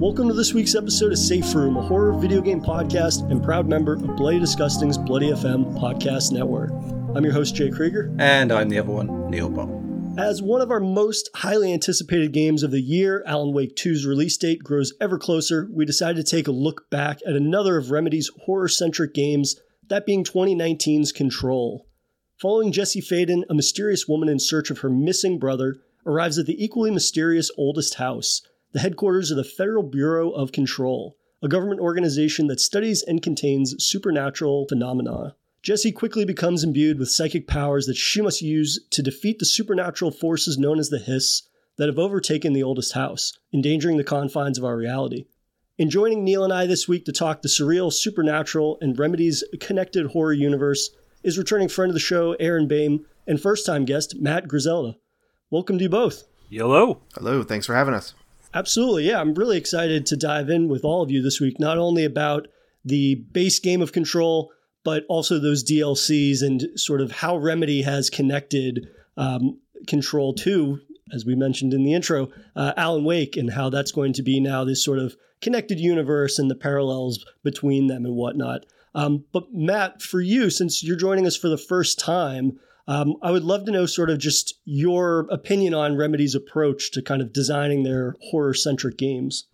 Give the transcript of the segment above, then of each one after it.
Welcome to this week's episode of Safe Room, a horror video game podcast and proud member of Bloody Disgusting's Bloody FM podcast network. I'm your host, Jay Krieger. And I'm the other one, Neil Bolt. As one of our most highly anticipated games of the year, Alan Wake 2's release date grows ever closer, we decided to take a look back at another of Remedy's horror centric games, that being 2019's Control. Following Jesse Faden, a mysterious woman in search of her missing brother arrives at the equally mysterious oldest house, the headquarters of the Federal Bureau of Control, a government organization that studies and contains supernatural phenomena. Jesse quickly becomes imbued with psychic powers that she must use to defeat the supernatural forces known as the Hiss that have overtaken the oldest house, endangering the confines of our reality. In joining Neil and I this week to talk the surreal, supernatural, and Remedy's connected horror universe is returning friend of the show, Aaron Bame, and first time guest, Matt Griselda. Welcome to you both. Hello. Hello, thanks for having us. Absolutely. Yeah, I'm really excited to dive in with all of you this week, not only about the base game of Control, but also those DLCs and sort of how Remedy has connected um, Control to, as we mentioned in the intro, uh, Alan Wake, and how that's going to be now this sort of connected universe and the parallels between them and whatnot. Um, but Matt, for you, since you're joining us for the first time, um, I would love to know sort of just your opinion on Remedy's approach to kind of designing their horror centric games.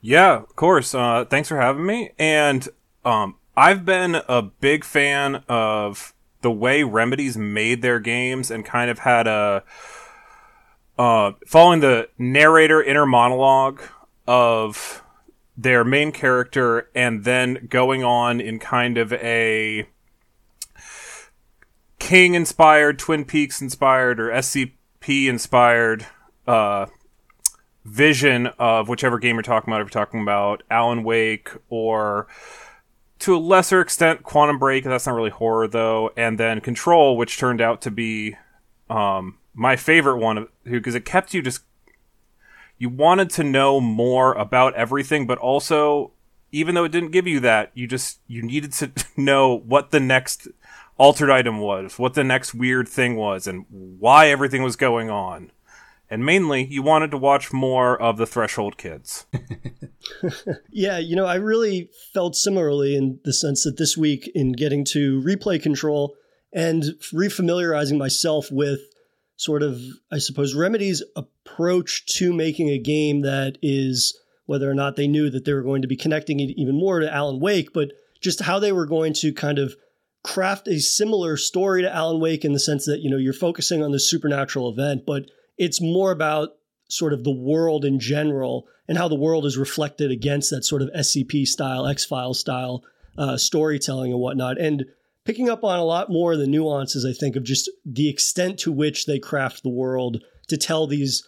Yeah, of course. Uh, thanks for having me. And um, I've been a big fan of the way Remedy's made their games and kind of had a uh, following the narrator inner monologue of their main character and then going on in kind of a King inspired, Twin Peaks inspired, or SCP inspired uh, vision of whichever game you're talking about. If you're talking about Alan Wake or to a lesser extent Quantum Break, that's not really horror though, and then Control, which turned out to be um, my favorite one because it kept you just you wanted to know more about everything, but also even though it didn't give you that, you just you needed to know what the next altered item was, what the next weird thing was, and why everything was going on. And mainly, you wanted to watch more of the Threshold Kids. yeah, you know, I really felt similarly in the sense that this week, in getting to replay control and refamiliarizing myself with sort of, I suppose, Remedy's approach to making a game that is whether or not they knew that they were going to be connecting it even more to Alan Wake, but just how they were going to kind of craft a similar story to Alan Wake in the sense that, you know, you're focusing on the supernatural event, but it's more about sort of the world in general and how the world is reflected against that sort of SCP style, X Files style uh, storytelling and whatnot. And picking up on a lot more of the nuances, I think, of just the extent to which they craft the world to tell these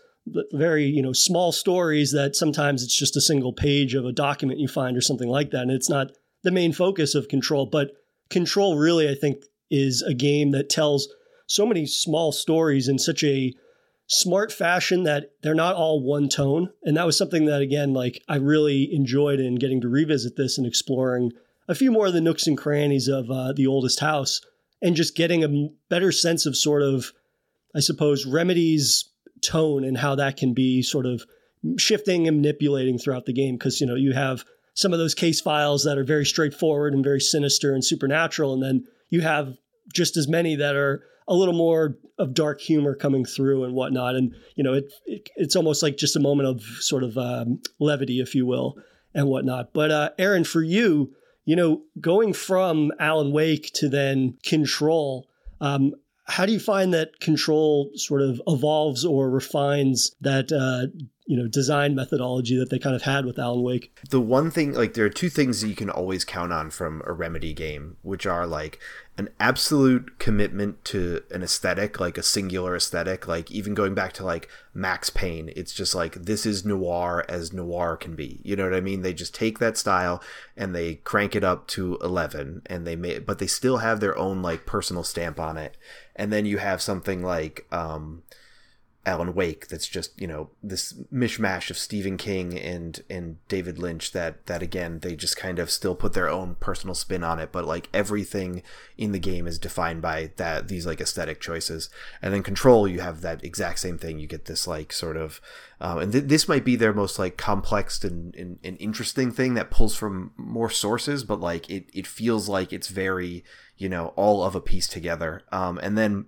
very you know small stories that sometimes it's just a single page of a document you find or something like that and it's not the main focus of control but control really i think is a game that tells so many small stories in such a smart fashion that they're not all one tone. And that was something that again like i really enjoyed in getting to revisit this and exploring a few more of the nooks and crannies of uh, the oldest house and just getting a better sense of sort of i suppose Remedy's tone and how that can be sort of shifting and manipulating throughout the game. Because you know you have some of those case files that are very straightforward and very sinister and supernatural and then you have just as many that are a little more of dark humor coming through and whatnot. And you know it, it it's almost like just a moment of sort of um, levity if you will and whatnot. But uh, aaron for you you know going from alan wake to then control um, how do you find that control sort of evolves or refines that uh, you know design methodology that they kind of had with Alan Wake. The one thing, like, there are two things that you can always count on from a Remedy game, which are like an absolute commitment to an aesthetic, like a singular aesthetic. Like even going back to like Max Payne, it's just like this is noir as noir can be. You know what I mean? They just take that style and they crank it up to eleven, and they may, but they still have their own like personal stamp on it. And then you have something like. um Alan Wake that's just you know this mishmash of Stephen King and and David Lynch that that again they just kind of still put their own personal spin on it but like everything in the game is defined by that these like aesthetic choices. And then Control you have that exact same thing. You get this like sort of um, and th- this might be their most like complex and, and, and interesting thing that pulls from more sources but like it it feels like it's very you know all of a piece together. Um, and then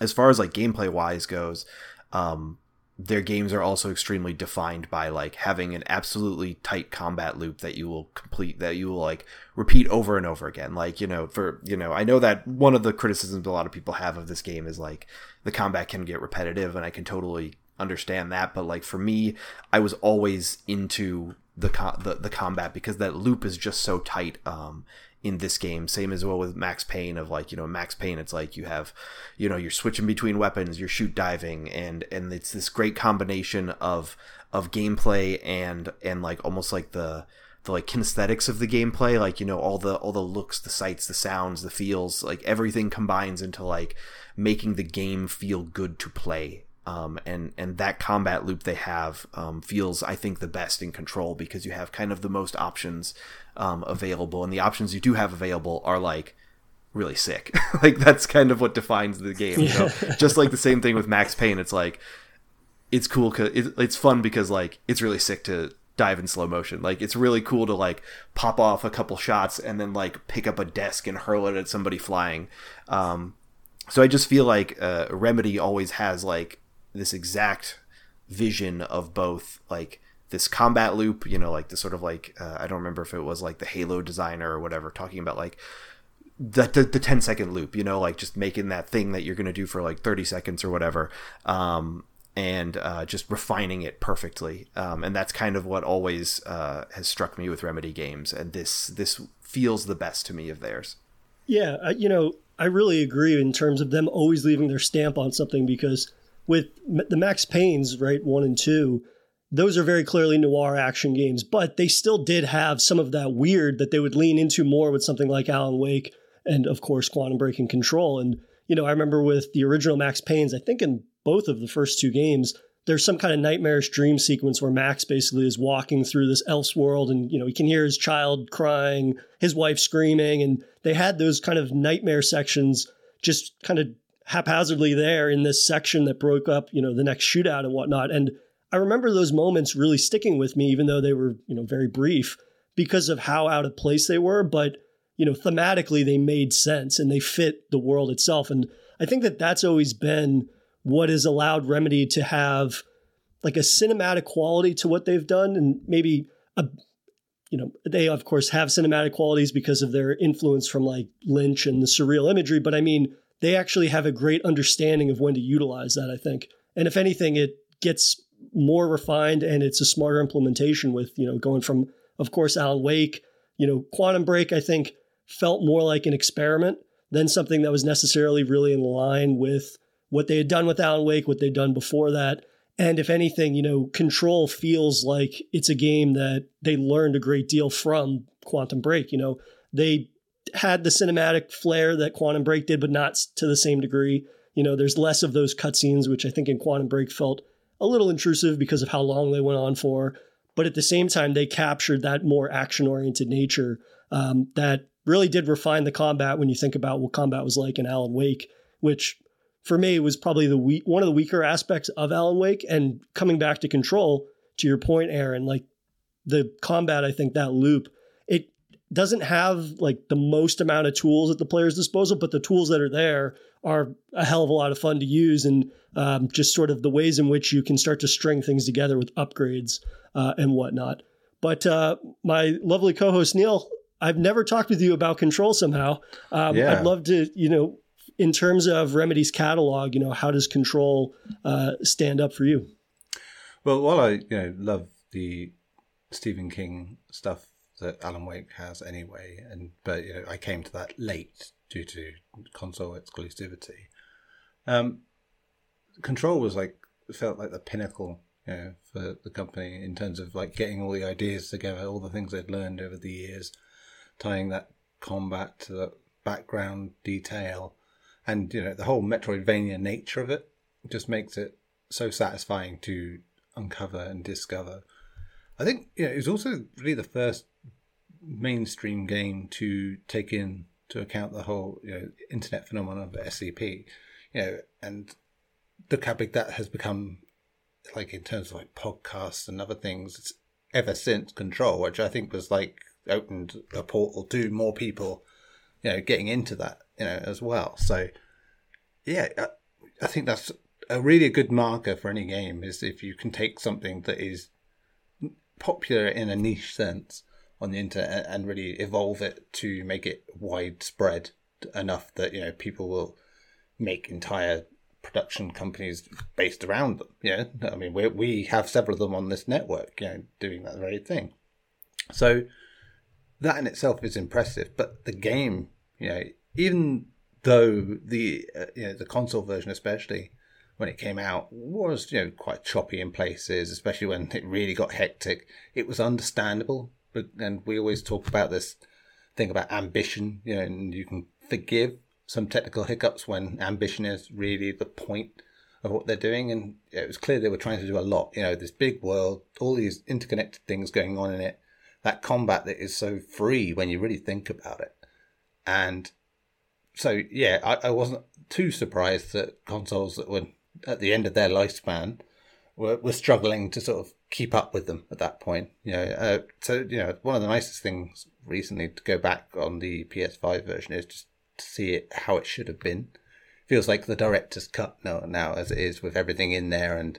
as far as like gameplay wise goes um, their games are also extremely defined by like having an absolutely tight combat loop that you will complete that you will like repeat over and over again. Like you know for you know i know that one of the criticisms a lot of people have of this game is like the combat can get repetitive and i can totally understand that but like for me i was always into the the, the combat because that loop is just so tight um in this game. Same as well with Max Payne of like, you know, Max Payne, it's like you have, you know, you're switching between weapons, you're shoot diving, and and it's this great combination of of gameplay and and like almost like the the like kinesthetics of the gameplay, like, you know, all the all the looks, the sights, the sounds, the feels, like everything combines into like making the game feel good to play um, and and that combat loop they have um, feels I think the best in control because you have kind of the most options um, available, and the options you do have available are like really sick. like that's kind of what defines the game. You know? Just like the same thing with Max Payne, it's like it's cool because it, it's fun because like it's really sick to dive in slow motion. Like it's really cool to like pop off a couple shots and then like pick up a desk and hurl it at somebody flying. Um, so I just feel like uh, Remedy always has like this exact vision of both like this combat loop, you know, like the sort of like uh, I don't remember if it was like the Halo designer or whatever talking about like the, the, the 10 second loop, you know, like just making that thing that you're going to do for like 30 seconds or whatever. Um, and uh, just refining it perfectly, um, and that's kind of what always uh, has struck me with Remedy games, and this this feels the best to me of theirs. Yeah, you know, I really agree in terms of them always leaving their stamp on something because with the Max Paynes, right, one and two, those are very clearly noir action games, but they still did have some of that weird that they would lean into more with something like Alan Wake and, of course, Quantum Break and Control. And, you know, I remember with the original Max Paynes, I think in both of the first two games, there's some kind of nightmarish dream sequence where Max basically is walking through this elf's world and, you know, he can hear his child crying, his wife screaming, and they had those kind of nightmare sections just kind of haphazardly there in this section that broke up, you know, the next shootout and whatnot. And I remember those moments really sticking with me, even though they were, you know, very brief because of how out of place they were. But, you know, thematically, they made sense and they fit the world itself. And I think that that's always been what has allowed Remedy to have like a cinematic quality to what they've done and maybe a you know they of course have cinematic qualities because of their influence from like Lynch and the surreal imagery but I mean they actually have a great understanding of when to utilize that, I think. And if anything, it gets more refined and it's a smarter implementation with, you know, going from, of course, Alan Wake, you know, Quantum Break, I think, felt more like an experiment than something that was necessarily really in line with what they had done with Alan Wake, what they'd done before that. And if anything, you know, Control feels like it's a game that they learned a great deal from Quantum Break. You know, they had the cinematic flair that Quantum Break did, but not to the same degree. You know, there's less of those cutscenes, which I think in Quantum Break felt a little intrusive because of how long they went on for. But at the same time, they captured that more action oriented nature um, that really did refine the combat when you think about what combat was like in Alan Wake, which for me was probably the we- one of the weaker aspects of Alan Wake. And coming back to Control, to your point, Aaron, like the combat, I think that loop doesn't have like the most amount of tools at the player's disposal, but the tools that are there are a hell of a lot of fun to use and um, just sort of the ways in which you can start to string things together with upgrades uh, and whatnot. But uh, my lovely co-host Neil, I've never talked with you about control somehow. Um, yeah. I'd love to, you know, in terms of Remedy's catalog, you know, how does control uh, stand up for you? Well, while I you know love the Stephen King stuff that Alan Wake has anyway, and but you know I came to that late due to console exclusivity. Um, Control was like felt like the pinnacle, you know, for the company in terms of like getting all the ideas together, all the things they'd learned over the years, tying that combat to the background detail, and you know the whole Metroidvania nature of it just makes it so satisfying to uncover and discover. I think you know, it was also really the first mainstream game to take in to account the whole you know internet phenomenon of SCP, you know, and how big that has become, like in terms of like podcasts and other things. It's ever since Control, which I think was like opened a portal to more people, you know, getting into that, you know, as well. So, yeah, I, I think that's a really good marker for any game is if you can take something that is popular in a niche sense on the internet and really evolve it to make it widespread enough that you know people will make entire production companies based around them. Yeah, I mean we we have several of them on this network, you know, doing that very thing. So that in itself is impressive, but the game, you know, even though the uh, you know the console version especially when it came out was you know quite choppy in places, especially when it really got hectic. It was understandable, but and we always talk about this thing about ambition, you know, and you can forgive some technical hiccups when ambition is really the point of what they're doing. And it was clear they were trying to do a lot. You know, this big world, all these interconnected things going on in it, that combat that is so free when you really think about it. And so, yeah, I, I wasn't too surprised that consoles that were at the end of their lifespan were, were struggling to sort of keep up with them at that point. You know, uh, so you know, one of the nicest things recently to go back on the PS5 version is just to see it how it should have been. Feels like the director's cut now, now as it is with everything in there and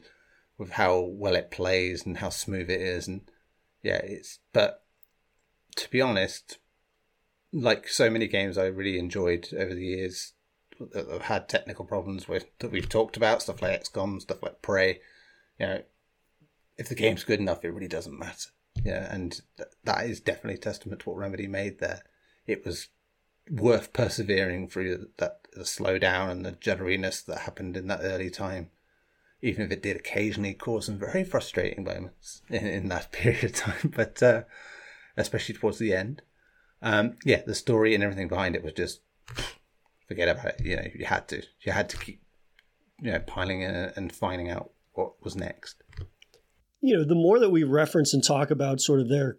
with how well it plays and how smooth it is and yeah, it's but to be honest, like so many games I really enjoyed over the years that have had technical problems with that we've talked about, stuff like XCOM, stuff like Prey, you know, if the game's good enough, it really doesn't matter. Yeah, and th- that is definitely a testament to what Remedy made there. It was worth persevering through that the slowdown and the jitteriness that happened in that early time, even if it did occasionally cause some very frustrating moments in, in that period of time. But uh, especially towards the end, um, yeah, the story and everything behind it was just forget about it. You know, you had to, you had to keep, you know, piling in and finding out what was next you know, the more that we reference and talk about sort of their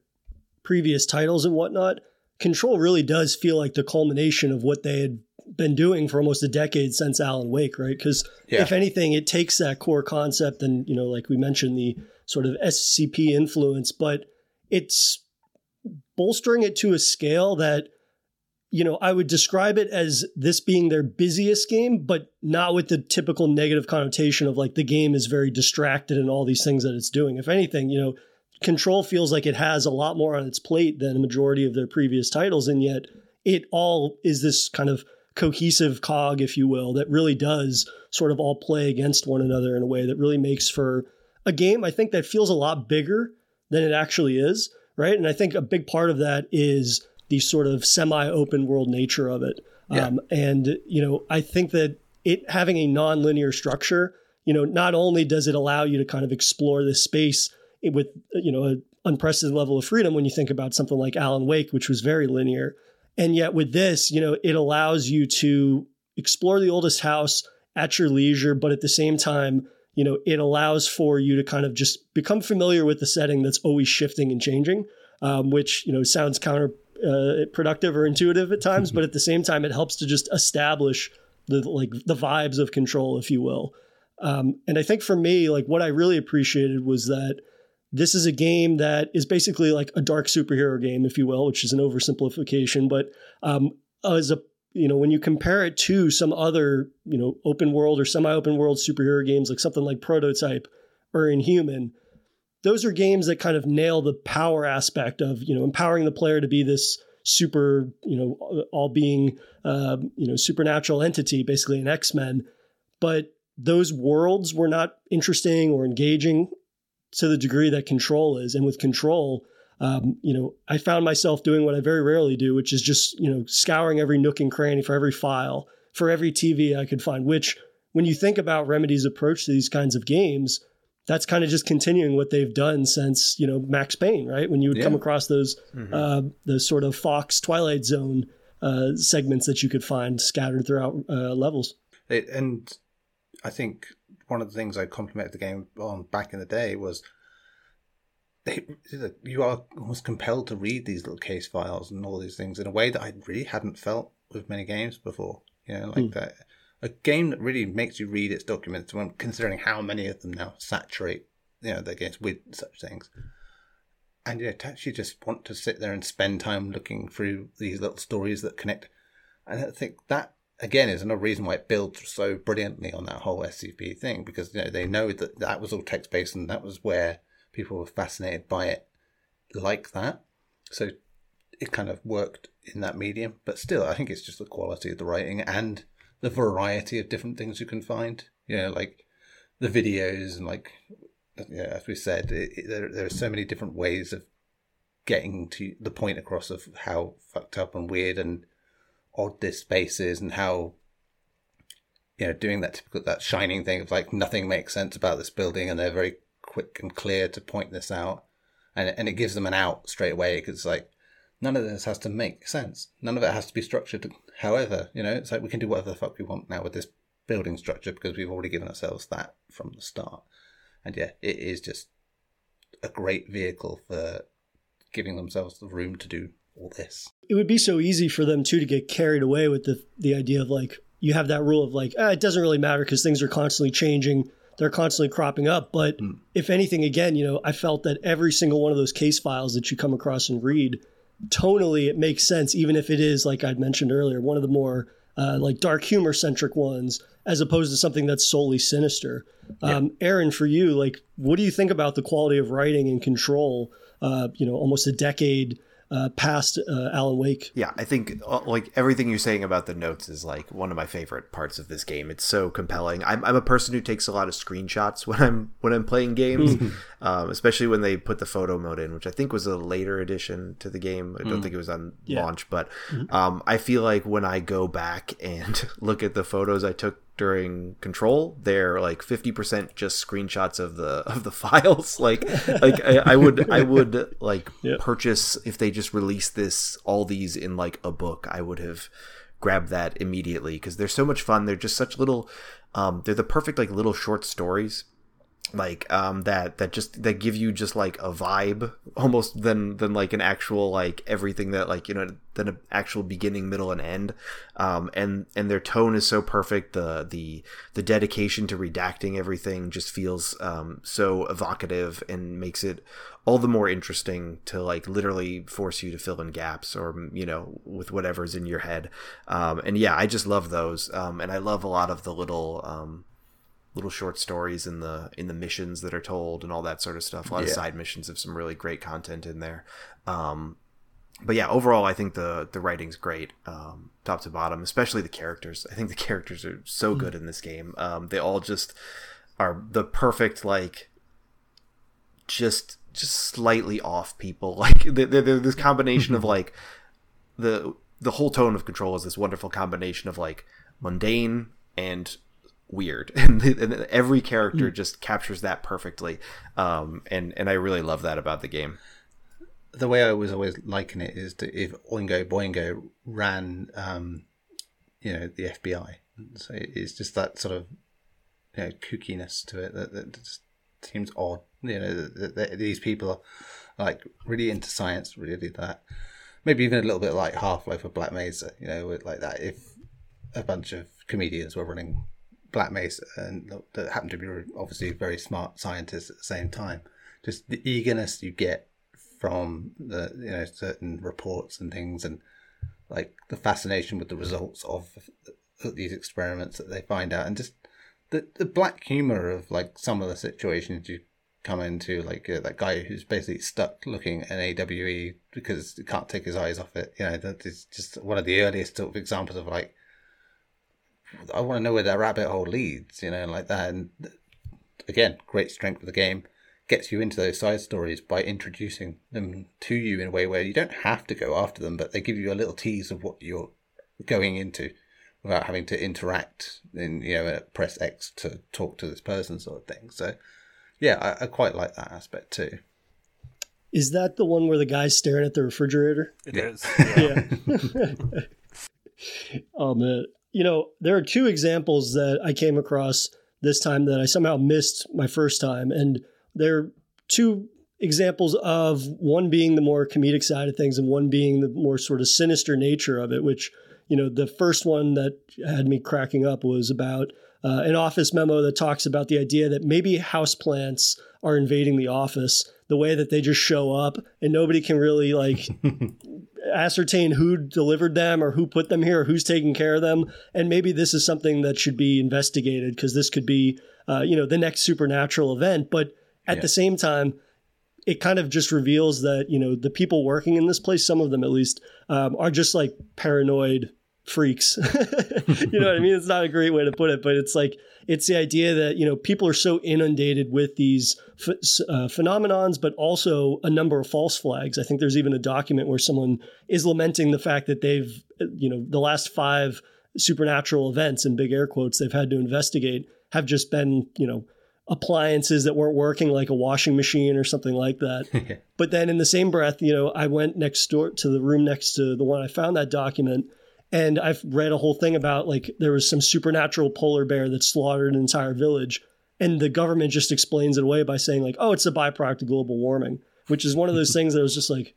previous titles and whatnot, Control really does feel like the culmination of what they had been doing for almost a decade since Alan Wake, right? Because yeah. if anything, it takes that core concept and, you know, like we mentioned, the sort of SCP influence, but it's bolstering it to a scale that you know, I would describe it as this being their busiest game, but not with the typical negative connotation of like the game is very distracted and all these things that it's doing. If anything, you know, Control feels like it has a lot more on its plate than a majority of their previous titles, and yet it all is this kind of cohesive cog, if you will, that really does sort of all play against one another in a way that really makes for a game I think that feels a lot bigger than it actually is, right? And I think a big part of that is the sort of semi-open world nature of it. Yeah. Um, and you know, I think that it having a non-linear structure, you know, not only does it allow you to kind of explore this space with you know an unprecedented level of freedom when you think about something like Alan Wake, which was very linear, and yet with this, you know, it allows you to explore the oldest house at your leisure, but at the same time, you know, it allows for you to kind of just become familiar with the setting that's always shifting and changing, um, which you know sounds counter uh, productive or intuitive at times, but at the same time, it helps to just establish the like the vibes of control, if you will. Um, and I think for me, like what I really appreciated was that this is a game that is basically like a dark superhero game, if you will, which is an oversimplification. But um, as a you know, when you compare it to some other you know open world or semi-open world superhero games, like something like Prototype or inFAMOUS, those are games that kind of nail the power aspect of you know empowering the player to be this super you know all being uh, you know supernatural entity basically an x-men but those worlds were not interesting or engaging to the degree that control is. And with control, um, you know, I found myself doing what I very rarely do, which is just, you know, scouring every nook and cranny for every file, for every TV I could find, which when you think about Remedy's approach to these kinds of games, that's kind of just continuing what they've done since, you know, Max Payne, right? When you would Yeah. come across those, Mm-hmm. uh, those sort of Fox Twilight Zone uh, segments that you could find scattered throughout uh, levels. It, and I think one of the things I complimented the game on back in the day was they, you are almost compelled to read these little case files and all these things in a way that I really hadn't felt with many games before. You know, like that. A game that really makes you read its documents when considering how many of them now saturate, you know, their games with such things. And you know, to actually just want to sit there and spend time looking through these little stories that connect. And I think that again is another reason why it builds so brilliantly on that whole SCP thing because you know they know that that was all text based and that was where people were fascinated by it like that. So it kind of worked in that medium, but still, I think it's just the quality of the writing and the variety of different things you can find. You know, like the videos and like yeah, as we said, it, it, there there are so many different ways of getting to the point across of how fucked up and weird and odd this space is and how you know doing that typical that shining thing of like nothing makes sense about this building and they're very quick and clear to point this out and and it gives them an out straight away because like none of this has to make sense. None of it has to be structured however you know it's like we can do whatever the fuck we want now with this building structure because we've already given ourselves that from the start. And yeah it is just a great vehicle for giving themselves the room to do all this. It would be so easy for them too to get carried away with the the idea of like you have that rule of like ah, it doesn't really matter because things are constantly changing. They're constantly cropping up. But if anything again you know i felt that every single one of those case files that you come across and read tonally it makes sense even if it is like i'd mentioned earlier one of the more uh, like dark humor centric ones as opposed to something that's solely sinister. Um, aaron for you like what do you think about the quality of writing and control uh, you know almost a decade uh, past uh, Alan Wake. Yeah, I think uh, like everything you're saying about the notes is like one of my favorite parts of this game. It's so compelling. I'm, I'm a person who takes a lot of screenshots when I'm when I'm playing games, um, especially when they put the photo mode in, which I think was a later addition to the game. I don't think it was on Yeah. launch, but um, I feel like when I go back and look at the photos I took during control they're like 50% just screenshots of the of the files like like I, I would i would like Yeah. purchase if they just released this all these in like a book i would have grabbed that immediately because they're so much fun they're just such little um they're the perfect like little short stories like um that that just that give you just like a vibe almost than than like an actual like everything that like you know than an actual beginning middle and end. Um and and their tone is so perfect. The the the dedication to redacting everything just feels um so evocative and makes it all the more interesting to like literally force you to fill in gaps or you know with whatever's in your head. Um and yeah i just love those. Um and i love a lot of the little um little short stories in the in the missions that are told and all that sort of stuff. A lot of side missions have some really great content in there. Um, but yeah, overall, I think the the writing's great, um, top to bottom. Especially the characters. I think the characters are so good in this game. Um, they all just are the perfect like just just slightly off people. Like they're, they're this combination of like the the whole tone of control is this wonderful combination of like mundane and weird and, and every character just captures that perfectly um and and i really love that about the game the way I was always liking it is that if Oingo Boingo ran, um, you know, the FBI, so it's just that sort of you know kookiness to it that, that just seems odd. You know, that, that these people are like really into science, really that. Maybe even a little bit like Half Life or Black Mesa, you know, like that. If a bunch of comedians were running Black Mesa and that happen to be obviously very smart scientists at the same time, just the eagerness you get from the you know certain reports and things and like the fascination with the results of these experiments that they find out and just the the black humor of like some of the situations you come into like uh, that guy who's basically stuck looking at an AWE because he can't take his eyes off it you know that is just one of the earliest sort of examples of like I want to know where that rabbit hole leads you know like that and again great strength of the game gets you into those side stories by introducing them to you in a way where you don't have to go after them, but they give you a little tease of what you're going into without having to interact and you know press X to talk to this person sort of thing. So yeah, I, I quite like that aspect too. Is that the one where the guy's staring at the refrigerator? It is. Yeah. Yeah. oh man, you know there are two examples that I came across this time that I somehow missed my first time, and they're two examples of one being the more comedic side of things and one being the more sort of sinister nature of it, which you know, the first one that had me cracking up was about uh, an office memo that talks about the idea that maybe houseplants are invading the office the way that they just show up and nobody can really like ascertain who delivered them or who put them here or who's taking care of them and maybe this is something that should be investigated because this could be uh, you know the next supernatural event but at Yeah. the same time it kind of just reveals that you know the people working in this place some of them at least um, are just like paranoid freaks. You know what i mean? It's not a great way to put it but it's like it's the idea that you know people are so inundated with these ph- uh, phenomenons but also a number of false flags. I think there's even a document where someone is lamenting the fact that they've you know the last five supernatural events in big air quotes they've had to investigate have just been you know appliances that weren't working like a washing machine or something like that. But then in the same breath you know i went next door to the room next to the one i found that document and i've read a whole thing about like there was some supernatural polar bear that slaughtered an entire village and the government just explains it away by saying like oh it's a byproduct of global warming which is one of those things that was just like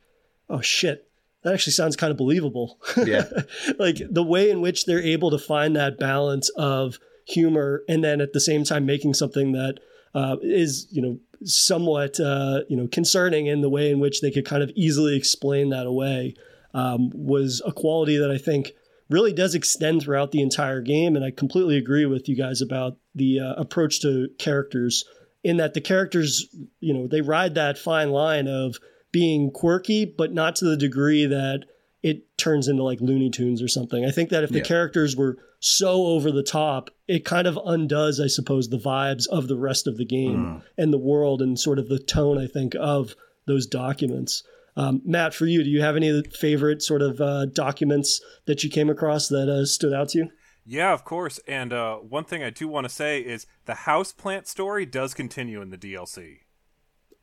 oh shit that actually sounds kind of believable Yeah. like the way in which they're able to find that balance of humor and then at the same time making something that uh, is you know somewhat uh, you know concerning in the way in which they could kind of easily explain that away um, was a quality that I think really does extend throughout the entire game and I completely agree with you guys about the uh, approach to characters in that the characters you know they ride that fine line of being quirky but not to the degree that it turns into like Looney Tunes or something. I think that if the Yeah. characters were so over the top, it kind of undoes, I suppose, the vibes of the rest of the game and the world and sort of the tone, I think, of those documents. Um, Matt, for you, do you have any favorite sort of uh, documents that you came across that uh, stood out to you? Yeah, of course. And uh, one thing I do want to say is the house plant story does continue in the DLC.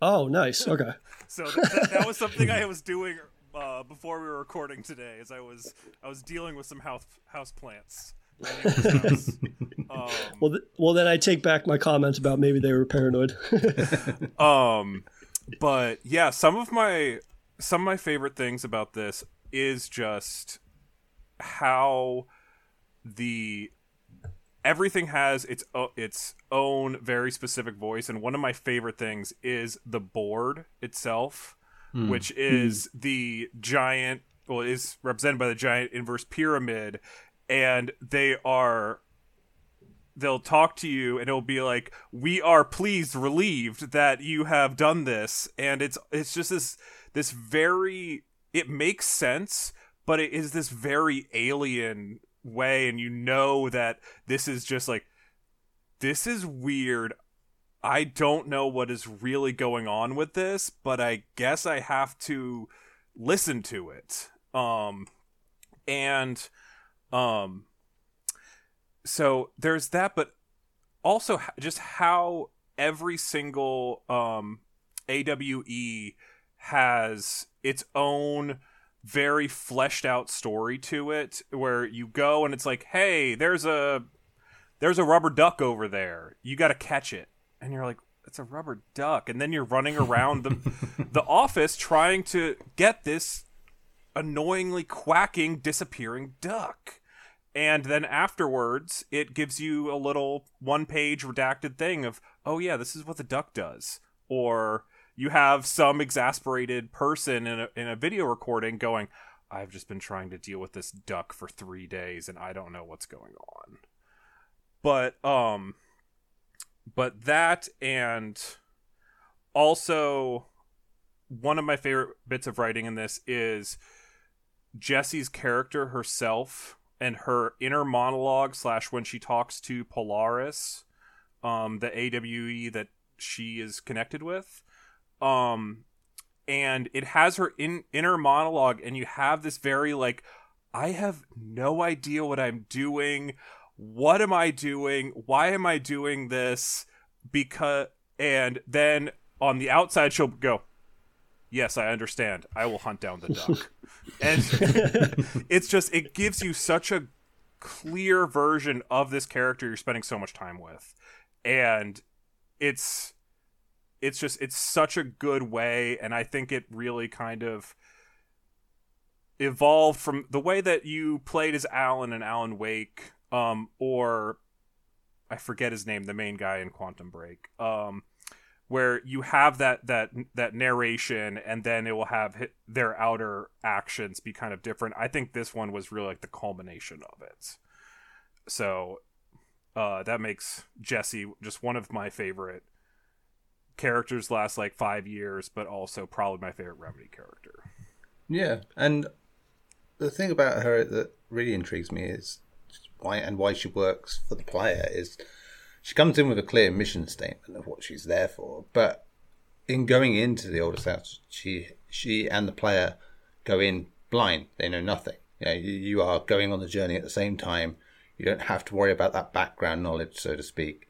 Oh, nice. Okay. So th- that, that was something I was doing uh, before we were recording today. As I was I was dealing with some house house plants. in the neighbor's house. Um, Well, th- well, then I take back my comment about maybe they were paranoid. um but yeah some of my some of my favorite things about this is just how the everything has its o- its own very specific voice and one of my favorite things is the board itself hmm. which hmm. is the giant well is represented by the giant inverse pyramid and they are they'll talk to you and it'll be like we are pleased relieved that you have done this and it's it's just this this very it makes sense but it is this very alien way and you know that this is just like this is weird. I don't know what is really going on with this but i guess i have to listen to it. Um and um so there's that but also just how every single um AWE has its own very fleshed out story to it where you go and it's like hey there's a there's a rubber duck over there. You got to catch it. And you're like it's a rubber duck. And then you're running around the the office trying to get this annoyingly quacking disappearing duck. And then afterwards it gives you a little one page redacted thing of oh yeah this is what the duck does. Or you have some exasperated person in a, in a video recording going i've just been trying to deal with this duck for three days and i don't know what's going on but um but that and also one of my favorite bits of writing in this is Jesse's character herself and her inner monologue slash when she talks to Polaris, um, the AWE that she is connected with. Um, and it has her in inner monologue, and you have this very like, I have no idea what I'm doing. What am I doing? Why am I doing this? Because and then on the outside she'll go, Yes, I understand. I will hunt down the duck. and it's just it gives you such a clear version of this character you're spending so much time with. And it's it's just it's such a good way and I think it really kind of evolved from the way that you played as Alan and Alan Wake um or I forget his name, the main guy in Quantum Break. Um where you have that that that narration and then it will have their outer actions be kind of different. I think this one was really like the culmination of it. So uh, that makes Jesse just one of my favorite characters last like five years, but also probably my favorite Remedy character. Yeah, and the thing about her that really intrigues me is why and why she works for the player is she comes in with a clear mission statement of what she's there for, but in going into the oldest house, she she and the player go in blind. They know nothing. You, know, you are going on the journey at the same time. You don't have to worry about that background knowledge, so to speak.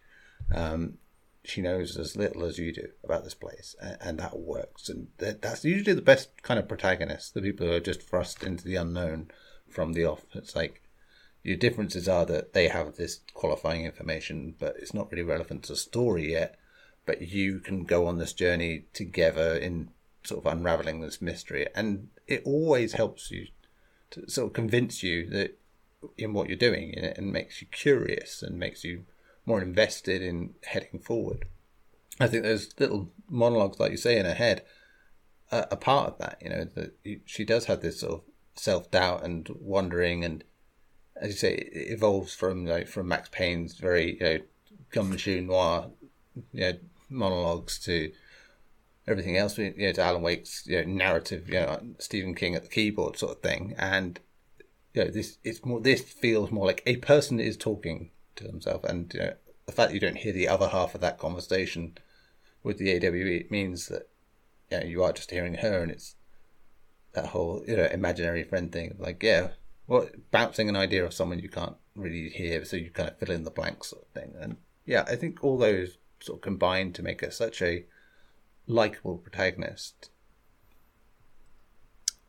Um, she knows as little as you do about this place, and, and that works. And that, that's usually the best kind of protagonist, the people who are just thrust into the unknown from the off. It's like your differences are that they have this qualifying information, but it's not really relevant to the story yet. But you can go on this journey together in sort of unraveling this mystery, and it always helps you to sort of convince you that in what you're doing, and makes you curious and makes you more invested in heading forward. I think those little monologues, like you say, in her head, are, part of that. You know that she does have this sort of self doubt and wondering and as you say, it evolves from like from Max Payne's very you know gum noir you know, monologues to everything else, you know, to Alan Wake's you know, narrative, you know, Stephen King at the keyboard sort of thing, and you know, this it's more this feels more like a person is talking to themselves, and you know, the fact that you don't hear the other half of that conversation with the AWE means that you, know, you are just hearing her, and it's that whole you know imaginary friend thing, like yeah well, bouncing an idea of someone you can't really hear, so you kind of fill in the blanks sort of thing. And yeah, I think all those sort of combine to make her such a likable protagonist.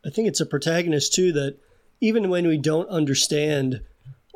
I think it's a protagonist too that even when we don't understand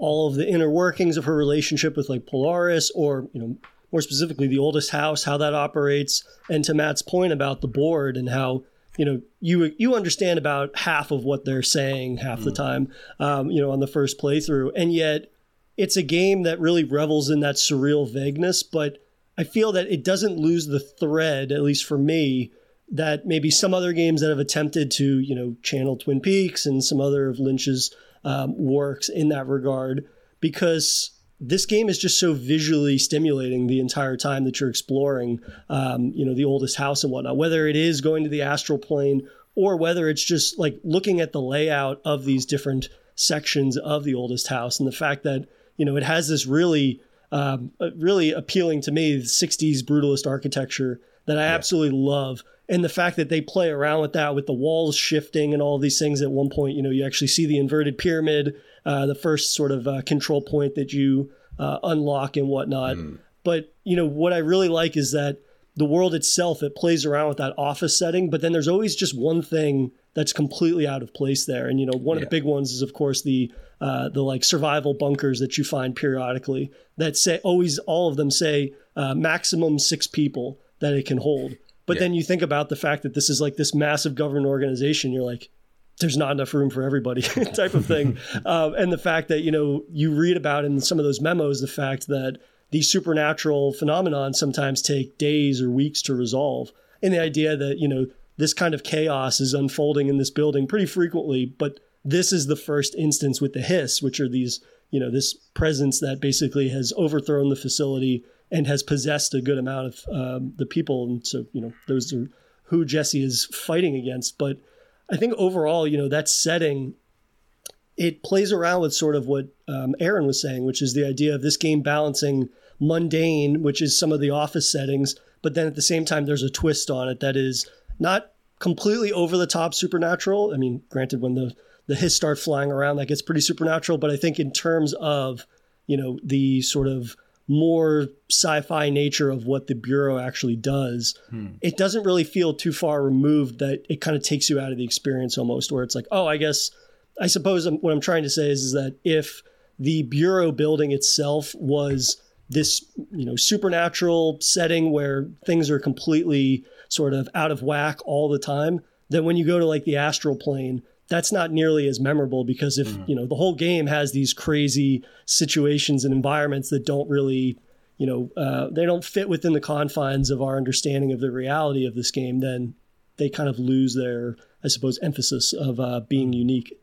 all of the inner workings of her relationship with like Polaris or, you know, more specifically the oldest house, how that operates, and to Matt's point about the board and how you know you you understand about half of what they're saying half mm. the time um, you know on the first playthrough and yet it's a game that really revels in that surreal vagueness but i feel that it doesn't lose the thread at least for me that maybe some other games that have attempted to you know channel twin peaks and some other of lynch's um, works in that regard because this game is just so visually stimulating the entire time that you're exploring, um, you know, the oldest house and whatnot. Whether it is going to the astral plane or whether it's just like looking at the layout of these different sections of the oldest house and the fact that you know it has this really, um, really appealing to me 60s brutalist architecture that I yeah. absolutely love. And the fact that they play around with that, with the walls shifting and all these things. At one point, you know, you actually see the inverted pyramid, uh, the first sort of uh, control point that you uh, unlock and whatnot. Mm. But you know, what I really like is that the world itself it plays around with that office setting, but then there's always just one thing that's completely out of place there. And you know, one yeah. of the big ones is of course the uh, the like survival bunkers that you find periodically that say always all of them say uh, maximum six people that it can hold. But yeah. then you think about the fact that this is like this massive government organization. You're like, there's not enough room for everybody type of thing. um, and the fact that, you know, you read about in some of those memos, the fact that these supernatural phenomenon sometimes take days or weeks to resolve. And the idea that, you know, this kind of chaos is unfolding in this building pretty frequently, but this is the first instance with the hiss, which are these, you know, this presence that basically has overthrown the facility and has possessed a good amount of um, the people. And so, you know, those are who Jesse is fighting against. But I think overall, you know, that setting, it plays around with sort of what um, Aaron was saying, which is the idea of this game balancing mundane, which is some of the office settings, but then at the same time, there's a twist on it that is not completely over the top supernatural. I mean, granted, when the the hiss start flying around, that gets pretty supernatural. But I think in terms of you know the sort of more sci-fi nature of what the bureau actually does hmm. it doesn't really feel too far removed that it kind of takes you out of the experience almost where it's like oh i guess i suppose what i'm trying to say is, is that if the bureau building itself was this you know supernatural setting where things are completely sort of out of whack all the time then when you go to like the astral plane that's not nearly as memorable because if mm-hmm. you know the whole game has these crazy situations and environments that don't really you know uh, they don't fit within the confines of our understanding of the reality of this game then they kind of lose their i suppose emphasis of uh, being unique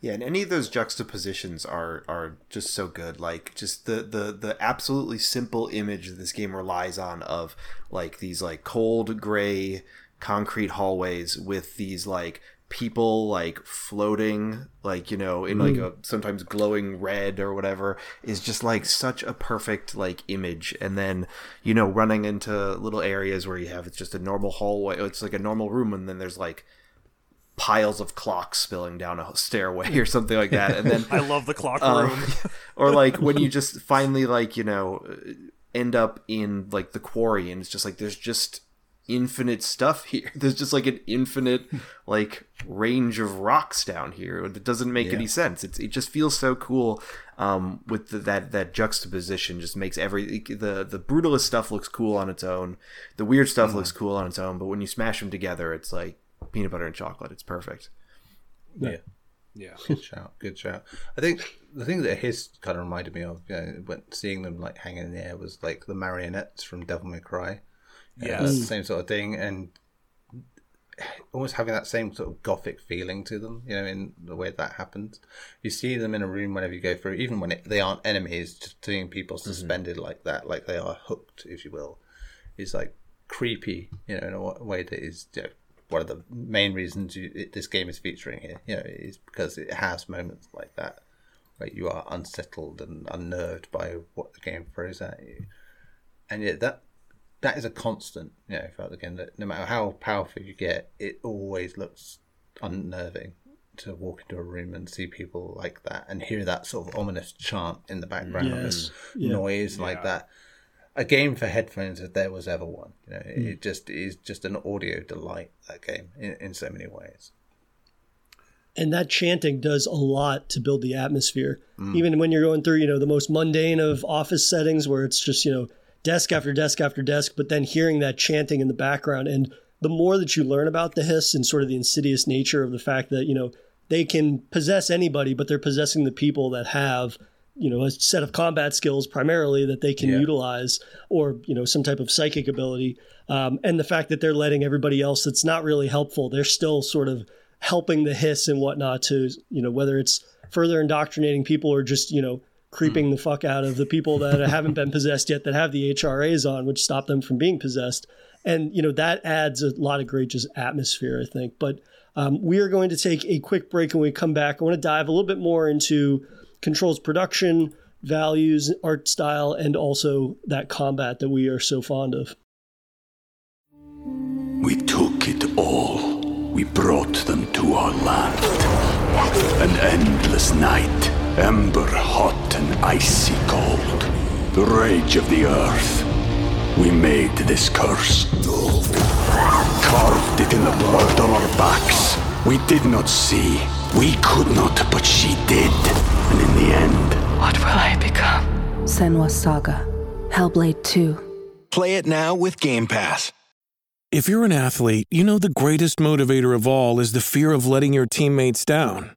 yeah, and any of those juxtapositions are are just so good. Like just the the the absolutely simple image that this game relies on of like these like cold gray concrete hallways with these like people like floating like you know in like mm. a sometimes glowing red or whatever is just like such a perfect like image. And then you know running into little areas where you have it's just a normal hallway it's like a normal room and then there's like piles of clocks spilling down a stairway or something like that. And then i love the clock um, room. or like when you just finally like you know end up in like the quarry and it's just like there's just infinite stuff here. There's just like an infinite like range of rocks down here. It doesn't make yeah. any sense. It's, it just feels so cool um, with the, that that juxtaposition. Just makes every the the brutalist stuff looks cool on its own. The weird stuff mm. looks cool on its own. But when you smash them together, it's like peanut butter and chocolate. It's perfect. Yeah. Yeah, good shout, good shout. I think the thing that his kind of reminded me of, you know, when seeing them like hanging in the air, was like the marionettes from Devil May Cry yeah, same sort of thing, and almost having that same sort of gothic feeling to them. You know, in the way that happens, you see them in a room whenever you go through, even when it, they aren't enemies. Just seeing people mm-hmm. suspended mm-hmm. like that, like they are hooked, if you will, is like creepy. You know, in a way that is. You know, one of the main reasons you, it, this game is featuring here, you know, is because it has moments like that where you are unsettled and unnerved by what the game throws at you, and yet that that is a constant, you know, throughout the game. That no matter how powerful you get, it always looks unnerving to walk into a room and see people like that and hear that sort of ominous chant in the background, yes. this yeah. noise yeah. like that. A game for headphones, if there was ever one, you know, mm. it just is just an audio delight. That game in, in so many ways and that chanting does a lot to build the atmosphere mm. even when you're going through you know the most mundane of office settings where it's just you know desk after desk after desk, but then hearing that chanting in the background. And the more that you learn about the hiss and sort of the insidious nature of the fact that, you know, they can possess anybody, but they're possessing the people that have, you know, a set of combat skills primarily that they can yeah. utilize or, you know, some type of psychic ability. Um, and the fact that they're letting everybody else that's not really helpful, they're still sort of helping the hiss and whatnot to, you know, whether it's further indoctrinating people or just, you know, creeping the fuck out of the people that haven't been possessed yet that have the HRAs on, which stop them from being possessed. And you know that adds a lot of great just atmosphere, I think. But um, we are going to take a quick break, and when we come back, I want to dive a little bit more into Control's production values, art style, and also that combat that we are so fond of. We took it all. We brought them to our land. An endless night Ember hot and icy cold. The rage of the earth. We made this curse. Carved it in the blood on our backs. We did not see. We could not, but she did. And in the end... What will I become? Senua's Saga. Hellblade 2. Play it now with Game Pass. If you're an athlete, you know the greatest motivator of all is the fear of letting your teammates down.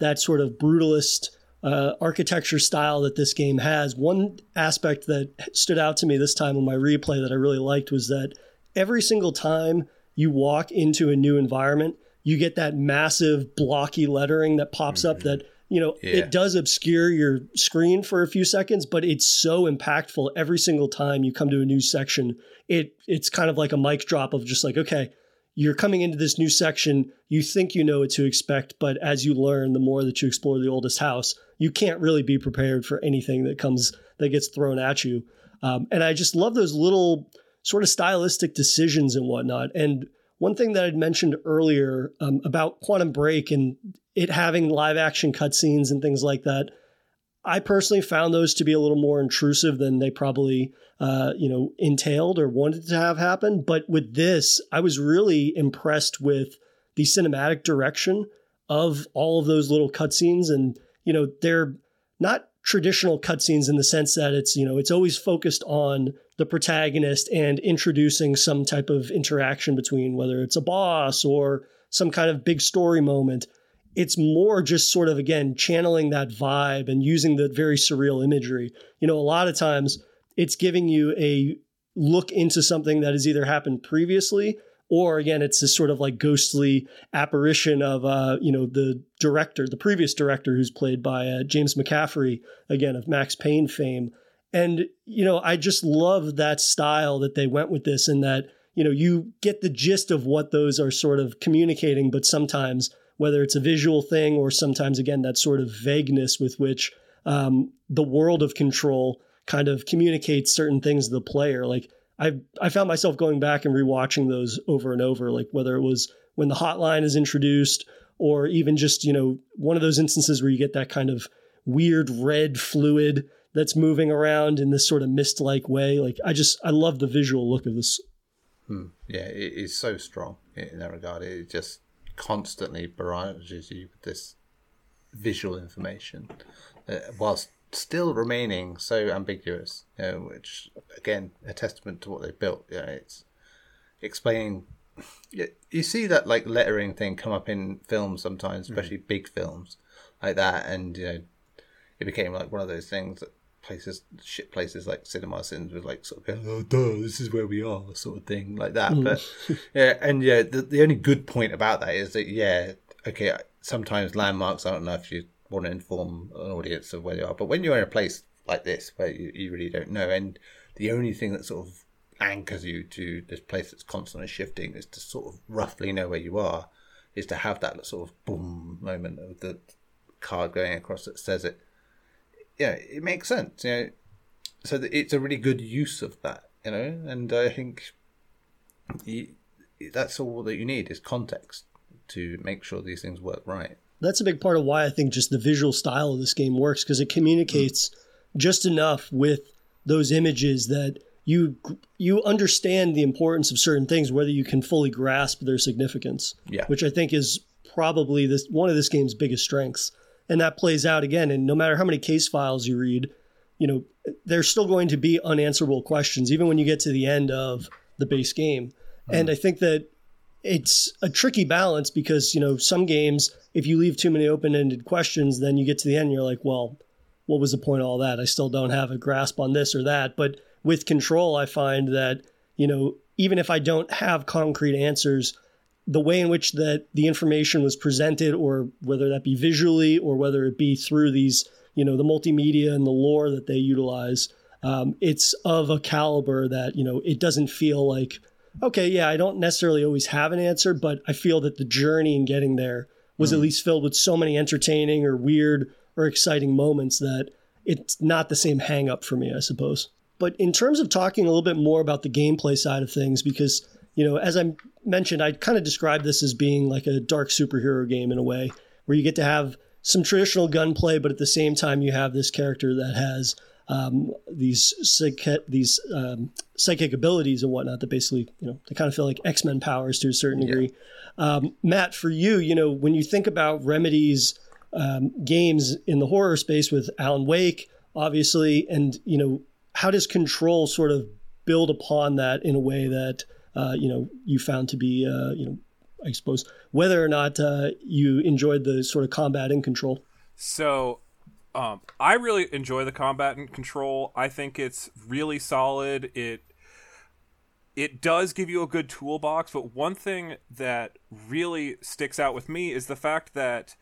that sort of brutalist uh, architecture style that this game has. One aspect that stood out to me this time on my replay that I really liked was that every single time you walk into a new environment, you get that massive blocky lettering that pops mm-hmm. up that you know yeah. it does obscure your screen for a few seconds but it's so impactful every single time you come to a new section it it's kind of like a mic drop of just like okay you're coming into this new section, you think you know what to expect, but as you learn, the more that you explore the oldest house, you can't really be prepared for anything that comes that gets thrown at you. Um, and I just love those little sort of stylistic decisions and whatnot. And one thing that I'd mentioned earlier um, about Quantum Break and it having live action cutscenes and things like that, I personally found those to be a little more intrusive than they probably, uh, you know, entailed or wanted to have happen. But with this, I was really impressed with the cinematic direction of all of those little cutscenes, and you know, they're not traditional cutscenes in the sense that it's you know it's always focused on the protagonist and introducing some type of interaction between whether it's a boss or some kind of big story moment it's more just sort of again channeling that vibe and using the very surreal imagery. You know, a lot of times it's giving you a look into something that has either happened previously or again it's this sort of like ghostly apparition of uh, you know the director the previous director who's played by uh, james mccaffrey again of max payne fame and you know i just love that style that they went with this and that you know you get the gist of what those are sort of communicating but sometimes whether it's a visual thing or sometimes, again, that sort of vagueness with which um, the world of control kind of communicates certain things to the player. Like I, I found myself going back and rewatching those over and over, like whether it was when the hotline is introduced or even just, you know, one of those instances where you get that kind of weird red fluid that's moving around in this sort of mist like way. Like I just, I love the visual look of this. Hmm. Yeah, it is so strong in that regard. It just constantly barrages you with this visual information, uh, whilst still remaining so ambiguous. You know, which again, a testament to what they built. You know, it's explaining. You see that like lettering thing come up in films sometimes, mm-hmm. especially mm. big films like that, and you know, it became like one of those things that places, shit places like CinemaSins with like sort of, oh, duh, this is where we are, sort of thing like that. Mm. But yeah, and yeah, the, the only good point about that is that yeah, okay, sometimes landmarks. I don't know if you want to inform an audience of where they are, but when you're in a place like this where you, you really don't know, and the only thing that sort of anchors you to this place that's constantly shifting is to sort of roughly know where you are, is to have that sort of boom moment of the card going across that says it yeah, it makes sense. You know, so it's a really good use of that. You know, and I think that's all that you need is context to make sure these things work right. That's a big part of why I think just the visual style of this game works because it communicates mm. just enough with those images that you you understand the importance of certain things, whether you can fully grasp their significance. Yeah. Which I think is probably this one of this game's biggest strengths and that plays out again. And no matter how many case files you read, you know, there's still going to be unanswerable questions, even when you get to the end of the base game. Mm-hmm. And I think that it's a tricky balance because, you know, some games, if you leave too many open ended questions, then you get to the end and you're like, well, what was the point of all that? I still don't have a grasp on this or that. But with control, I find that, you know, even if I don't have concrete answers, the way in which that the information was presented, or whether that be visually, or whether it be through these, you know, the multimedia and the lore that they utilize, um, it's of a caliber that you know it doesn't feel like, okay, yeah, I don't necessarily always have an answer, but I feel that the journey in getting there was mm. at least filled with so many entertaining or weird or exciting moments that it's not the same hang up for me, I suppose. But in terms of talking a little bit more about the gameplay side of things, because you know, as I mentioned, I kind of describe this as being like a dark superhero game in a way, where you get to have some traditional gunplay, but at the same time, you have this character that has um, these psychic, these um, psychic abilities and whatnot that basically, you know, they kind of feel like X Men powers to a certain degree. Yeah. Um, Matt, for you, you know, when you think about Remedy's um, games in the horror space with Alan Wake, obviously, and you know, how does Control sort of build upon that in a way that uh, you know you found to be uh, you know I suppose whether or not uh, you enjoyed the sort of combat and control. So um, I really enjoy the combat and control. I think it's really solid. It it does give you a good toolbox, but one thing that really sticks out with me is the fact that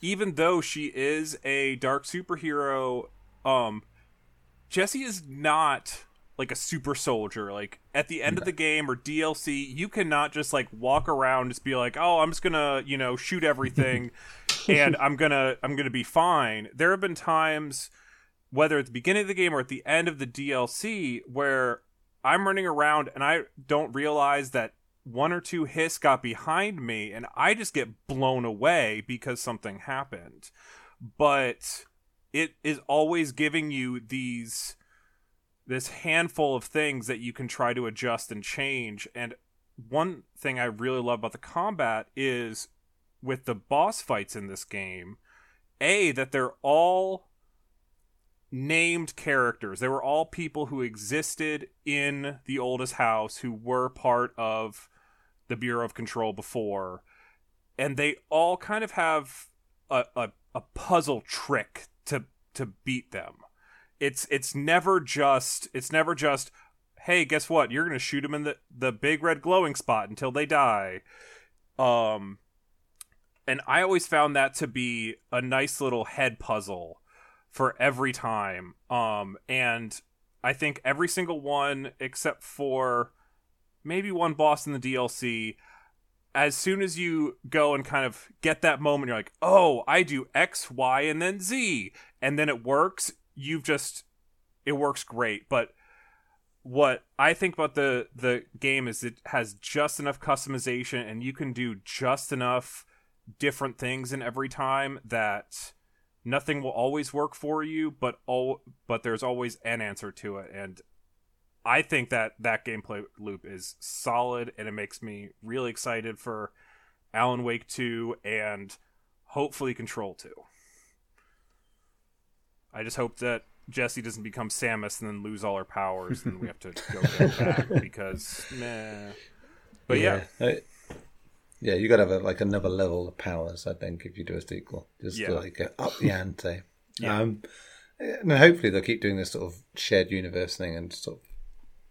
even though she is a dark superhero, um, Jesse is not like a super soldier. Like at the end of the game or DLC, you cannot just like walk around just be like, "Oh, I'm just going to, you know, shoot everything and I'm going to I'm going to be fine." There have been times whether at the beginning of the game or at the end of the DLC where I'm running around and I don't realize that one or two hiss got behind me and I just get blown away because something happened. But it is always giving you these this handful of things that you can try to adjust and change and one thing I really love about the combat is with the boss fights in this game a that they're all named characters. They were all people who existed in the oldest house who were part of the Bureau of Control before. And they all kind of have a, a, a puzzle trick to to beat them. It's it's never just it's never just hey, guess what? You're gonna shoot them in the, the big red glowing spot until they die. Um and I always found that to be a nice little head puzzle for every time. Um, and I think every single one except for maybe one boss in the DLC. As soon as you go and kind of get that moment, you're like, "Oh, I do X, Y, and then Z," and then it works. You've just it works great. But what I think about the the game is it has just enough customization, and you can do just enough different things in every time that nothing will always work for you, but all but there's always an answer to it, and I think that that gameplay loop is solid, and it makes me really excited for Alan Wake 2 and hopefully Control 2. I just hope that Jesse doesn't become Samus and then lose all her powers, and we have to go back because meh. But yeah, yeah. I, yeah, you got to have a, like another level of powers. I think if you do a sequel, just Yeah. to like up the ante. Yeah. Um, and hopefully they'll keep doing this sort of shared universe thing and sort of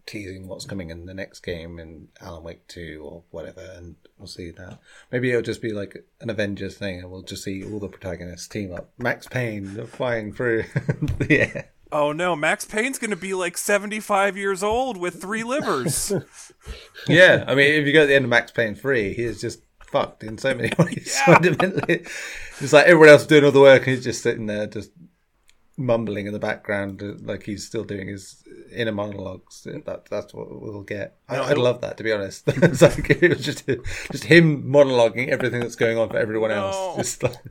teasing what's coming in the next game in Alan Wake Two or whatever, and we'll see that. Maybe it'll just be like an Avengers thing, and we'll just see all the protagonists team up. Max Payne flying through the air. Oh no, Max Payne's going to be like 75 years old with three livers. Yeah, I mean, if you go to the end of Max Payne 3, he is just fucked in so many ways. Yeah. Fundamentally, it's like everyone else doing all the work, and he's just sitting there, just mumbling in the background, uh, like he's still doing his inner monologues. That, that's what we'll get. I, No, I'd love that, to be honest. it's like it was just just him monologuing everything that's going on for everyone No. else. Just like,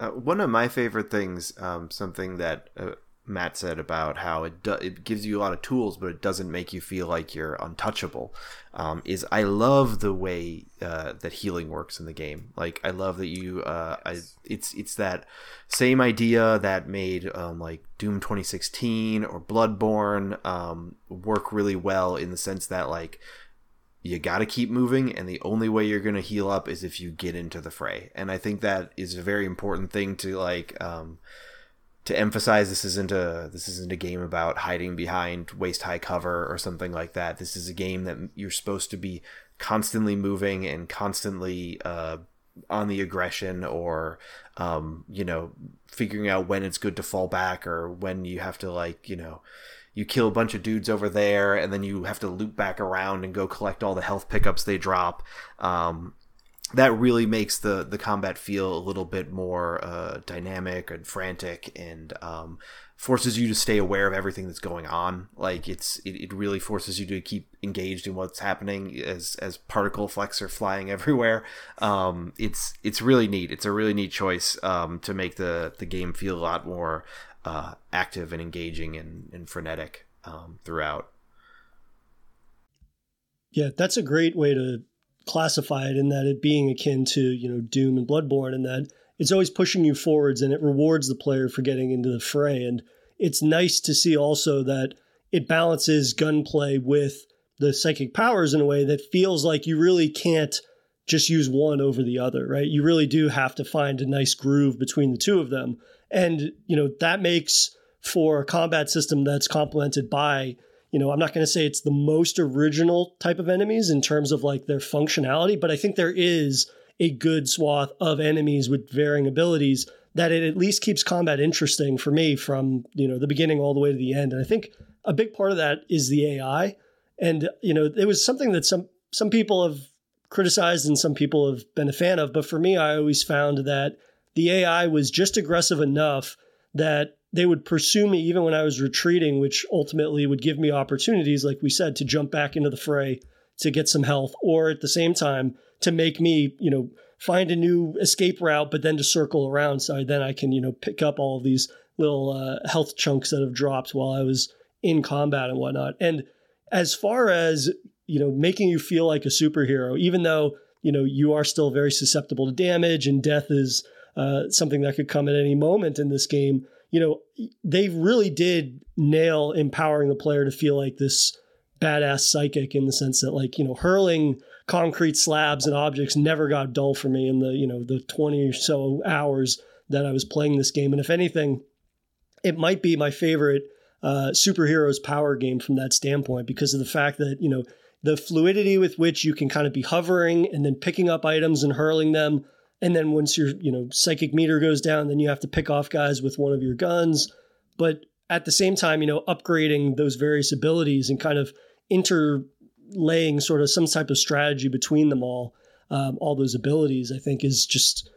Uh, one of my favorite things, um, something that uh, Matt said about how it do- it gives you a lot of tools, but it doesn't make you feel like you're untouchable. Um, is I love the way uh, that healing works in the game. Like I love that you, uh, I, it's it's that same idea that made um, like Doom 2016 or Bloodborne um, work really well in the sense that like you got to keep moving and the only way you're going to heal up is if you get into the fray and i think that is a very important thing to like um to emphasize this isn't a this isn't a game about hiding behind waist high cover or something like that. This is a game that you're supposed to be constantly moving and constantly uh on the aggression or um you know figuring out when it's good to fall back or when you have to like you know you kill a bunch of dudes over there and then you have to loop back around and go collect all the health pickups they drop. Um, that really makes the the combat feel a little bit more uh, dynamic and frantic and um, forces you to stay aware of everything that's going on. Like it's it, it really forces you to keep engaged in what's happening as as particle flecks are flying everywhere. Um, it's it's really neat. It's a really neat choice um, to make the the game feel a lot more uh, active and engaging and, and frenetic um, throughout. Yeah, that's a great way to classify it in that it being akin to, you know, Doom and Bloodborne and that it's always pushing you forwards and it rewards the player for getting into the fray. And it's nice to see also that it balances gunplay with the psychic powers in a way that feels like you really can't just use one over the other, right? You really do have to find a nice groove between the two of them. And, you know, that makes for a combat system that's complemented by, you know, I'm not going to say it's the most original type of enemies in terms of like their functionality, but I think there is a good swath of enemies with varying abilities that it at least keeps combat interesting for me from, you know, the beginning all the way to the end. And I think a big part of that is the AI. And, you know, it was something that some some people have criticized and some people have been a fan of, but for me I always found that the AI was just aggressive enough that they would pursue me even when I was retreating, which ultimately would give me opportunities, like we said, to jump back into the fray to get some health, or at the same time to make me, you know, find a new escape route, but then to circle around so I, then I can, you know, pick up all of these little uh, health chunks that have dropped while I was in combat and whatnot. And as far as, you know, making you feel like a superhero, even though, you know, you are still very susceptible to damage and death is uh, something that could come at any moment in this game you know, they really did nail empowering the player to feel like this badass psychic in the sense that like, you know, hurling concrete slabs and objects never got dull for me in the, you know, the 20 or so hours that I was playing this game. And if anything, it might be my favorite uh, superheroes power game from that standpoint because of the fact that, you know, the fluidity with which you can kind of be hovering and then picking up items and hurling them and then once your you know psychic meter goes down then you have to pick off guys with one of your guns. But at the same time you know upgrading those various abilities and kind of interlaying sort of some type of strategy between them all um, all those abilities i think is just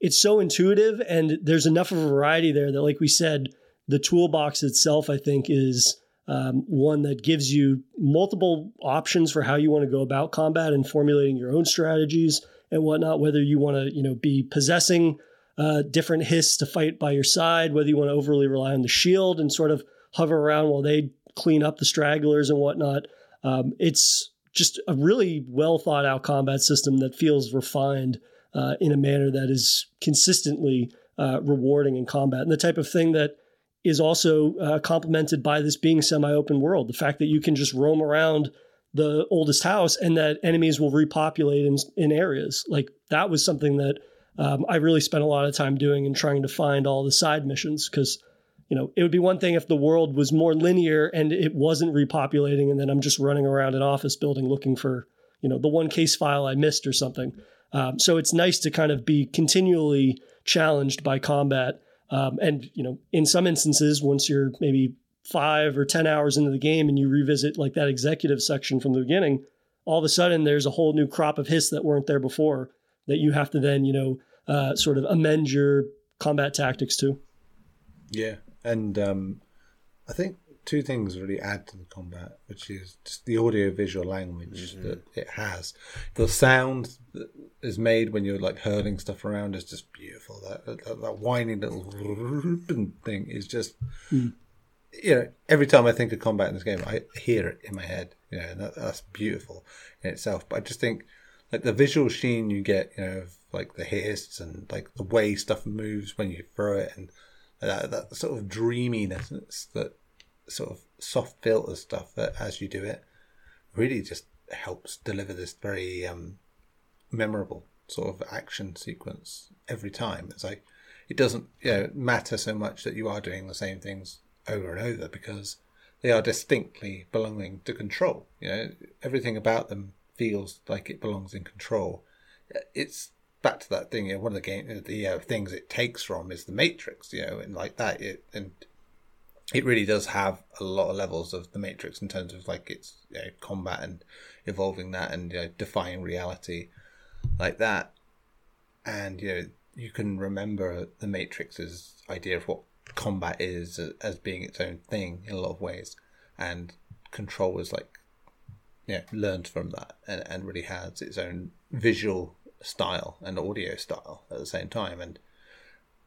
it's so intuitive. And there's enough of a variety there that like we said the toolbox itself i think is um, one that gives you multiple options for how you want to go about combat and formulating your own strategies and whatnot, whether you want to, you know, be possessing uh, different hiss to fight by your side, whether you want to overly rely on the shield and sort of hover around while they clean up the stragglers and whatnot. Um, it's just a really well thought out combat system that feels refined uh, in a manner that is consistently uh, rewarding in combat and the type of thing that is also uh, complemented by this being semi open world. The fact that you can just roam around the oldest house and that enemies will repopulate in, in areas. Like that was something that um, I really spent a lot of time doing and trying to find all the side missions because, you know, it would be one thing if the world was more linear and it wasn't repopulating and then I'm just running around an office building looking for, you know, the one case file I missed or something. Um, so it's nice to kind of be continually challenged by combat. Um, and, you know, in some instances, once you're maybe five or 10 hours into the game and you revisit like that executive section from the beginning, all of a sudden there's a whole new crop of hiss that weren't there before that you have to then, you know, uh, sort of amend your combat tactics to. Yeah. And um, I think two things really add to the combat, which is just the audio visual language mm-hmm. that it has. The sound that is made when you're like hurling stuff around is just beautiful. That that, that whining little thing is just mm you know, every time I think of combat in this game, I hear it in my head. You know, that, that's beautiful in itself. But I just think like the visual sheen you get, you know, of like the hiss and like the way stuff moves when you throw it, and that, that sort of dreaminess, that sort of soft filter stuff that as you do it, really just helps deliver this very um, memorable sort of action sequence every time. It's like it doesn't you know, matter so much that you are doing the same things over and over because they are distinctly belonging to control. You know, everything about them feels like it belongs in control. It's back to that thing. You know, one of the game, the uh, things it takes from is the Matrix. You know, and like that, it and it really does have a lot of levels of the Matrix in terms of like its you know, combat and evolving that and you know, defying reality like that. And you know, you can remember the Matrix's idea of what combat is uh, as being its own thing in a lot of ways, and control is like yeah learned from that and, and really has its own visual style and audio style at the same time. And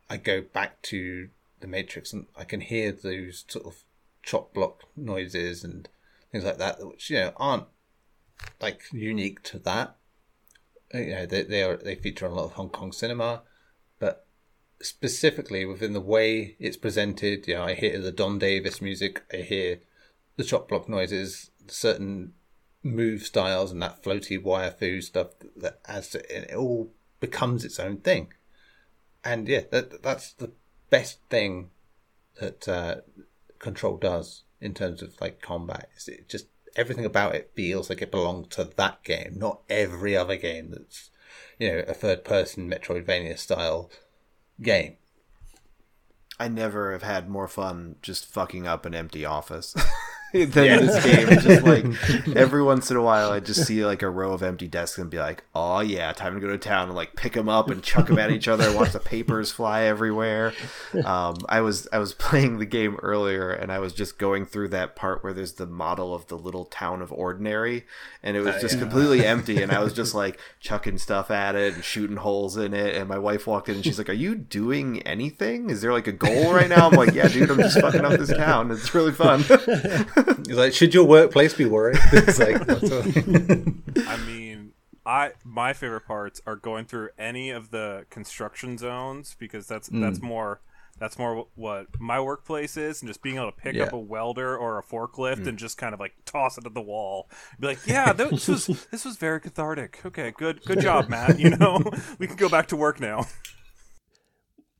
I go back to the Matrix and I can hear those sort of chop block noises and things like that, which you know aren't like unique to that. You know, they they are they feature on a lot of Hong Kong cinema, specifically within the way it's presented. You know, I hear the Don Davis music, I hear the chop block noises, certain move styles, and that floaty wire fu stuff that as it all becomes its own thing. And yeah, that that's the best thing that uh, Control does in terms of like combat. It's, it just everything about it feels like it belongs to that game, not every other game that's you know a third person Metroidvania style game. I never have had more fun just fucking up an empty office. than this game. It's Just like every once in a while, I just see like a row of empty desks and be like, "Oh yeah, time to go to town and like pick them up and chuck them at each other, and watch the papers fly everywhere." Um, I was I was playing the game earlier, and I was just going through that part where there's the model of the little town of Ordinary, and it was just yeah. completely empty, and I was just like chucking stuff at it and shooting holes in it. And my wife walked in and she's like, "Are you doing anything? Is there like a goal right now?" I'm like, "Yeah, dude, I'm just fucking up this town. It's really fun." He's like, should your workplace be worried? It's like, I mean, I my favorite parts are going through any of the construction zones because that's mm. that's more that's more what my workplace is, and just being able to pick yeah. up a welder or a forklift mm. and just kind of like toss it at the wall. Be like, yeah, this was this was very cathartic. Okay, good good job, Matt. You know, we can go back to work now.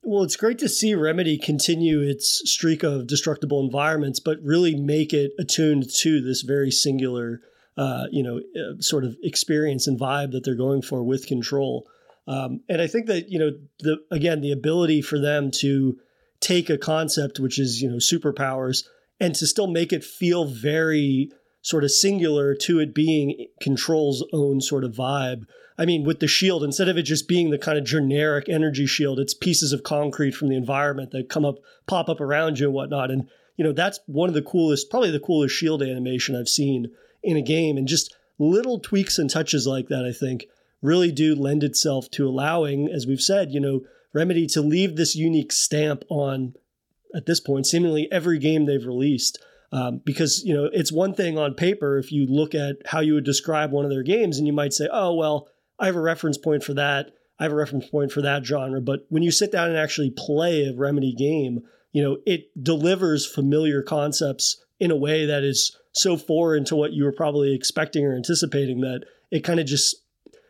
Well, it's great to see Remedy continue its streak of destructible environments, but really make it attuned to this very singular, uh, you know, uh, sort of experience and vibe that they're going for with Control. Um, and I think that you know, the again, the ability for them to take a concept which is you know superpowers and to still make it feel very sort of singular to it being Control's own sort of vibe I mean, with the shield, instead of it just being the kind of generic energy shield, it's pieces of concrete from the environment that come up, pop up around you and whatnot. And, you know, that's one of the coolest, probably the coolest shield animation I've seen in a game. And just little tweaks and touches like that, I think, really do lend itself to allowing, as we've said, you know, Remedy to leave this unique stamp on, at this point, seemingly every game they've released. Um, because you know it's one thing on paper if you look at how you would describe one of their games and you might say oh well I have a reference point for that. I have a reference point for that genre. But when you sit down and actually play a Remedy game, you know, it delivers familiar concepts in a way that is so foreign to what you were probably expecting or anticipating that it kind of just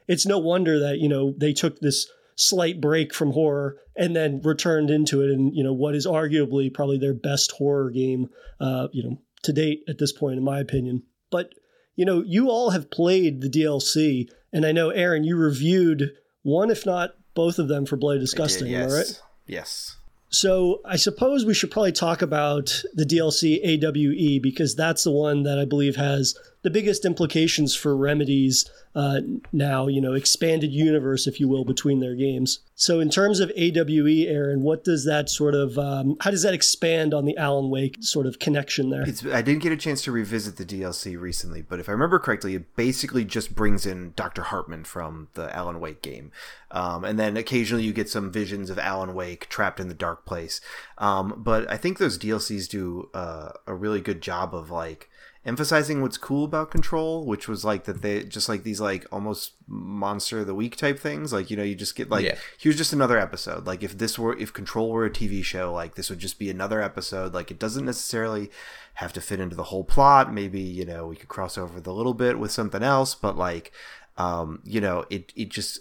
it's no wonder that, you know, they took this slight break from horror and then returned into it and, you know, what is arguably probably their best horror game uh, you know, to date at this point, in my opinion. But, you know, you all have played the DLC and I know, Aaron, you reviewed one, if not both of them for Bloody Disgusting, did, yes. right? Yes. So I suppose we should probably talk about the DLC AWE because that's the one that I believe has the biggest implications for Remedy's uh, now, you know, expanded universe, if you will, between their games. So, in terms of AWE, Aaron, what does that sort of, um, how does that expand on the Alan Wake sort of connection there? It's, I didn't get a chance to revisit the DLC recently, but if I remember correctly, it basically just brings in Dr. Hartman from the Alan Wake game. Um, and then occasionally you get some visions of Alan Wake trapped in the dark place. Um, but I think those DLCs do uh, a really good job of like, emphasizing what's cool about control which was like that they just like these like almost monster of the week type things. Like you know you just get like yeah. here's just another episode. Like if this were if control were a tv show like this would just be another episode. Like it doesn't necessarily have to fit into the whole plot. Maybe you know we could cross over the little bit with something else but like um you know it it just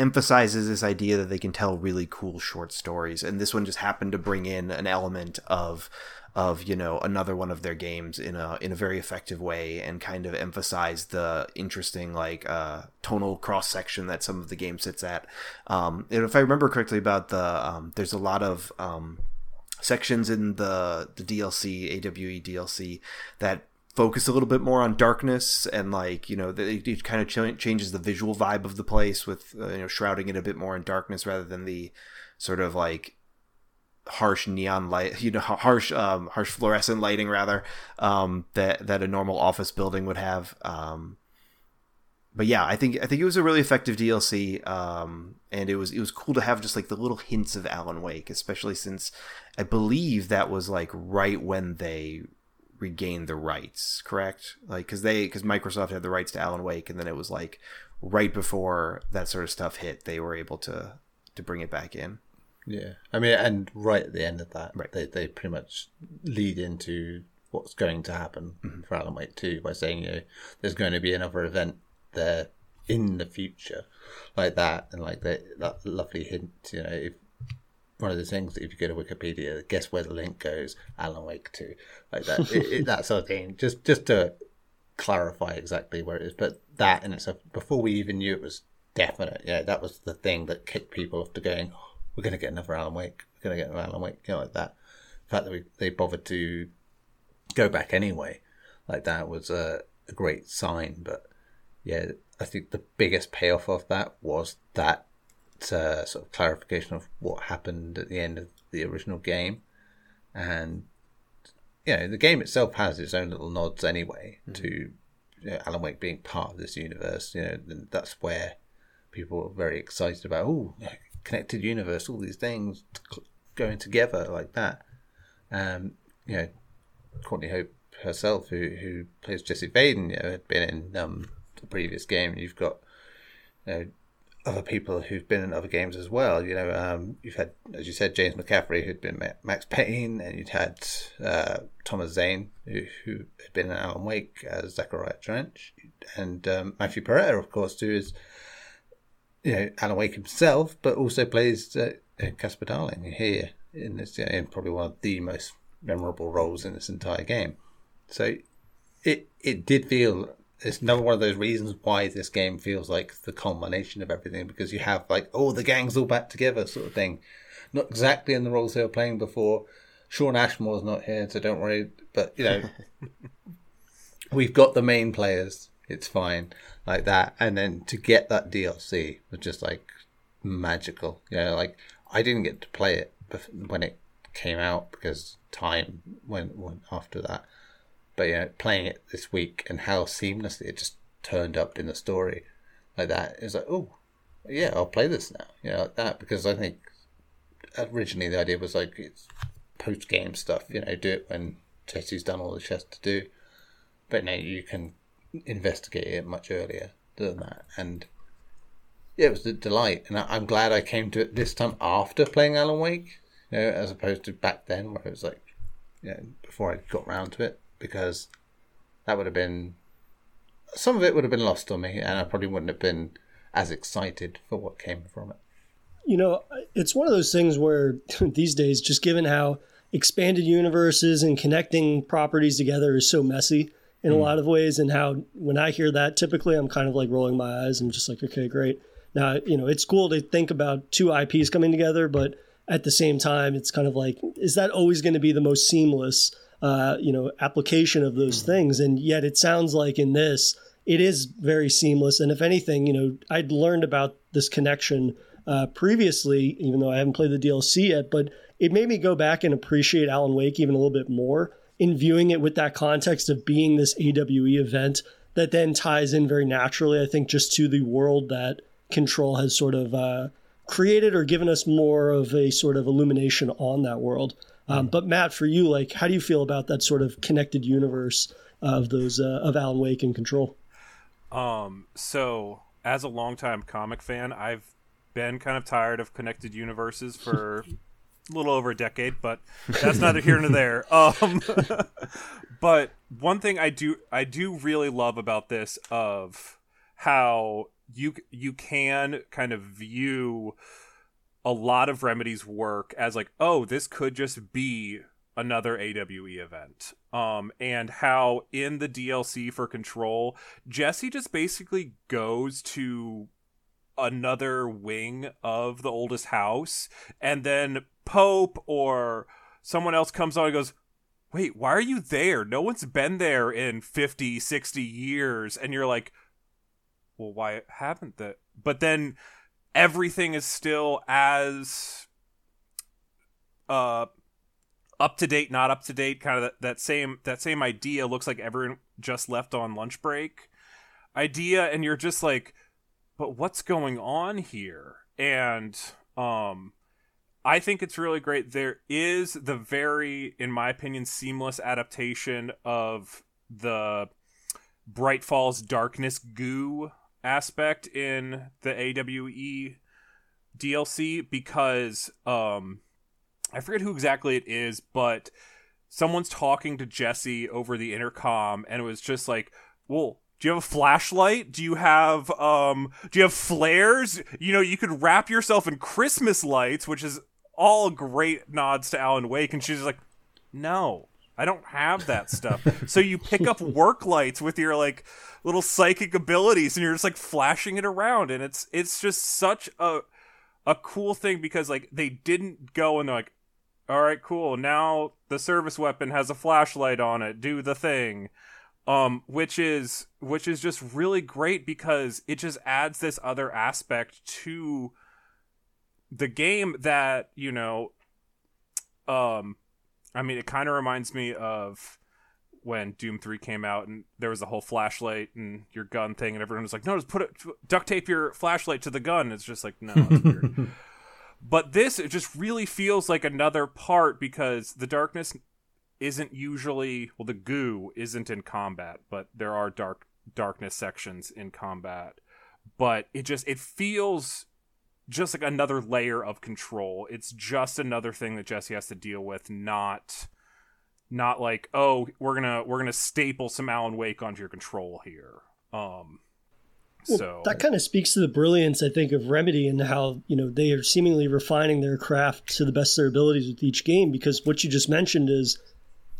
emphasizes this idea that they can tell really cool short stories. And this one just happened to bring in an element of of you know another one of their games in a in a very effective way and kind of emphasize the interesting like uh, tonal cross section that some of the game sits at. Um, and if I remember correctly about the um, there's a lot of um, sections in the the DLC AWE DLC that focus a little bit more on darkness and like you know it, it kind of ch- changes the visual vibe of the place with uh, you know shrouding it a bit more in darkness rather than the sort of like harsh neon light, you know, harsh, um, harsh fluorescent lighting rather, um, that, that a normal office building would have. Um, but yeah, I think, I think it was a really effective DLC. Um, and it was, it was cool to have just like the little hints of Alan Wake, especially since I believe that was like right when they regained the rights, correct? Like, cause they, cause Microsoft had the rights to Alan Wake and then it was like right before that sort of stuff hit, they were able to, to bring it back in. Yeah, I mean, and right at the end of that, right. they they pretty much lead into what's going to happen mm-hmm. for Alan Wake Two by saying you know there's going to be another event there in the future like that, and like that that lovely hint, you know, if one of the things if you go to Wikipedia, guess where the link goes? Alan Wake Two, like that, it, it, that sort of thing. Just just to clarify exactly where it is, but that in itself, before we even knew it was definite, yeah, that was the thing that kicked people off to going, oh, we're going to get another Alan Wake, we're going to get another Alan Wake, you know, like that. The fact that we, they bothered to go back anyway, like that was a, a great sign. But yeah, I think the biggest payoff of that was that uh, sort of clarification of what happened at the end of the original game, and you know the game itself has its own little nods anyway mm-hmm. to you know, Alan Wake being part of this universe. You know that's where people are very excited about. Oh, connected universe, all these things going together like that. Um, you know, Courtney Hope herself, who who plays Jesse Faden, you know, had been in um, the previous game. You've got you know, other people who've been in other games as well. You know, um, you've had, as you said, James McCaffrey, who'd been Max Payne, and you'd had uh, Thomas Zane, who, who, had been in Alan Wake as Zachariah Trench, and um, Matthew Porretta, of course, who is you know Alan Wake himself, but also plays uh, Casper Darling here in this, in probably one of the most memorable roles in this entire game. So it it did feel it's another one of those reasons why this game feels like the culmination of everything because you have like oh the gang's all back together sort of thing, not exactly in the roles they were playing before. Shawn Ashmore's not here, so don't worry. But you know, we've got the main players. It's fine like that, and then to get that DLC was just like magical. You know, like I didn't get to play it when it came out because time went, went after that. But you know, playing it this week and how seamlessly it just turned up in the story like that is like, oh, yeah, I'll play this now. You know, like that because I think originally the idea was like it's post game stuff. You know, do it when Jesse's done all the she has to do. But now you can investigate it much earlier than that, and yeah, it was a delight. And I, am glad I came to it this time after playing Alan Wake, you know, as opposed to back then where it was like, you know, before I got round to it because that would have been some of it would have been lost on me, and I probably wouldn't have been as excited for what came from it. You know, it's one of those things where these days, just given how expanded universes and connecting properties together is so messy in mm. a lot of ways, and how when I hear that, typically I'm kind of like rolling my eyes and just like, okay, great. Now, you know, it's cool to think about two IPs coming together, but at the same time, it's kind of like, is that always going to be the most seamless? uh, you know application of those things and yet it sounds like in this it is very seamless and if anything you know i'd learned about this connection uh, previously even though i haven't played the dlc yet but it made me go back and appreciate alan wake even a little bit more in viewing it with that context of being this awe event that then ties in very naturally i think just to the world that control has sort of uh, created or given us more of a sort of illumination on that world um, but Matt, for you, like, how do you feel about that sort of connected universe of those uh, of Alan Wake and Control? Um, so as a longtime comic fan, I've been kind of tired of connected universes for a little over a decade, but that's neither here nor there. Um, but one thing I do I do really love about this of how you you can kind of view a lot of Remedy's work as like, oh, this could just be another AWE event. Um, and how in the DLC for Control, Jesse just basically goes to another wing of the oldest house, and then Pope or someone else comes on and goes, Wait, why are you there? No one's been there in 50, 60 years. And you're like, Well, why haven't that? But then everything is still as uh up to date not up to date kind of that, that same that same idea looks like everyone just left on lunch break idea and you're just like but what's going on here and um I think it's really great. There is the very, in my opinion, seamless adaptation of the Bright Falls Darkness goo aspect in the AWE DLC because um I forget who exactly it is, but someone's talking to Jesse over the intercom and it was just like, "Well, do you have a flashlight? Do you have um do you have flares? You know, you could wrap yourself in Christmas lights, which is all great nods to Alan Wake, and she's like, "No, I don't have that stuff." so you pick up work lights with your like little psychic abilities, and you're just like flashing it around, and it's it's just such a a cool thing because like they didn't go and they're like, "All right, cool. Now the service weapon has a flashlight on it. Do the thing." Um which is which is just really great because it just adds this other aspect to the game that you know um i mean it kind of reminds me of when doom 3 came out and there was a whole flashlight and your gun thing and everyone was like no just put it duct tape your flashlight to the gun. It's just like no it's weird. But this it just really feels like another part because the darkness isn't usually well the goo isn't in combat but there are dark darkness sections in combat. But it just it feels just like another layer of control. It's just another thing that jesse has to deal with not not like oh we're gonna we're gonna staple some alan wake onto your control here. Um well, so. that kind of speaks to the brilliance, I think, of Remedy and how you know they are seemingly refining their craft to the best of their abilities with each game. Because what you just mentioned is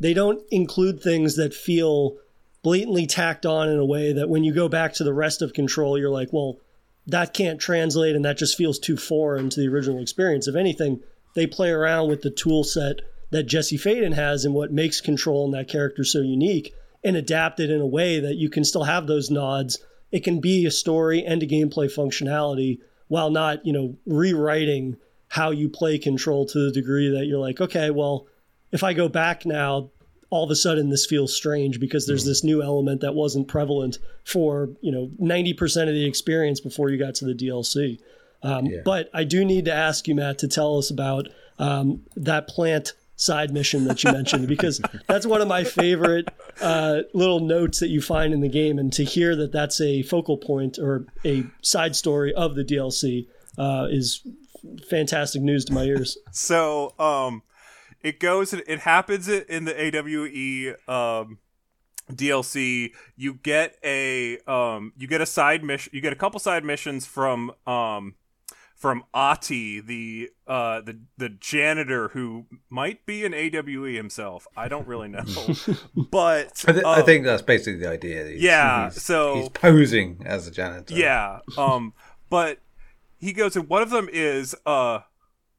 they don't include things that feel blatantly tacked on in a way that when you go back to the rest of Control, you're like, well, that can't translate and that just feels too foreign to the original experience. If anything, they play around with the tool set that Jesse Faden has and what makes Control and that character so unique and adapt it in a way that you can still have those nods it can be a story and a gameplay functionality while not, you know, rewriting how you play control to the degree that you're like, okay, well, if I go back now, all of a sudden this feels strange because there's this new element that wasn't prevalent for, you know, 90% of the experience before you got to the DLC. Um, yeah. But I do need to ask you, Matt, to tell us about um, that plant side mission that you mentioned because that's one of my favorite uh, little notes that you find in the game, and to hear that that's a focal point or a side story of the DLC uh, is fantastic news to my ears. So, um, it goes, it happens in the AWE um, DLC. You get a um, you get a side mission. You get a couple side missions from um, from Ahti, the uh, the the janitor who might be an AWE himself. I don't really know, but I, th- um, I, think that's basically the idea. He's, yeah, he's, so he's posing as a janitor. Yeah, um, but he goes and one of them is uh,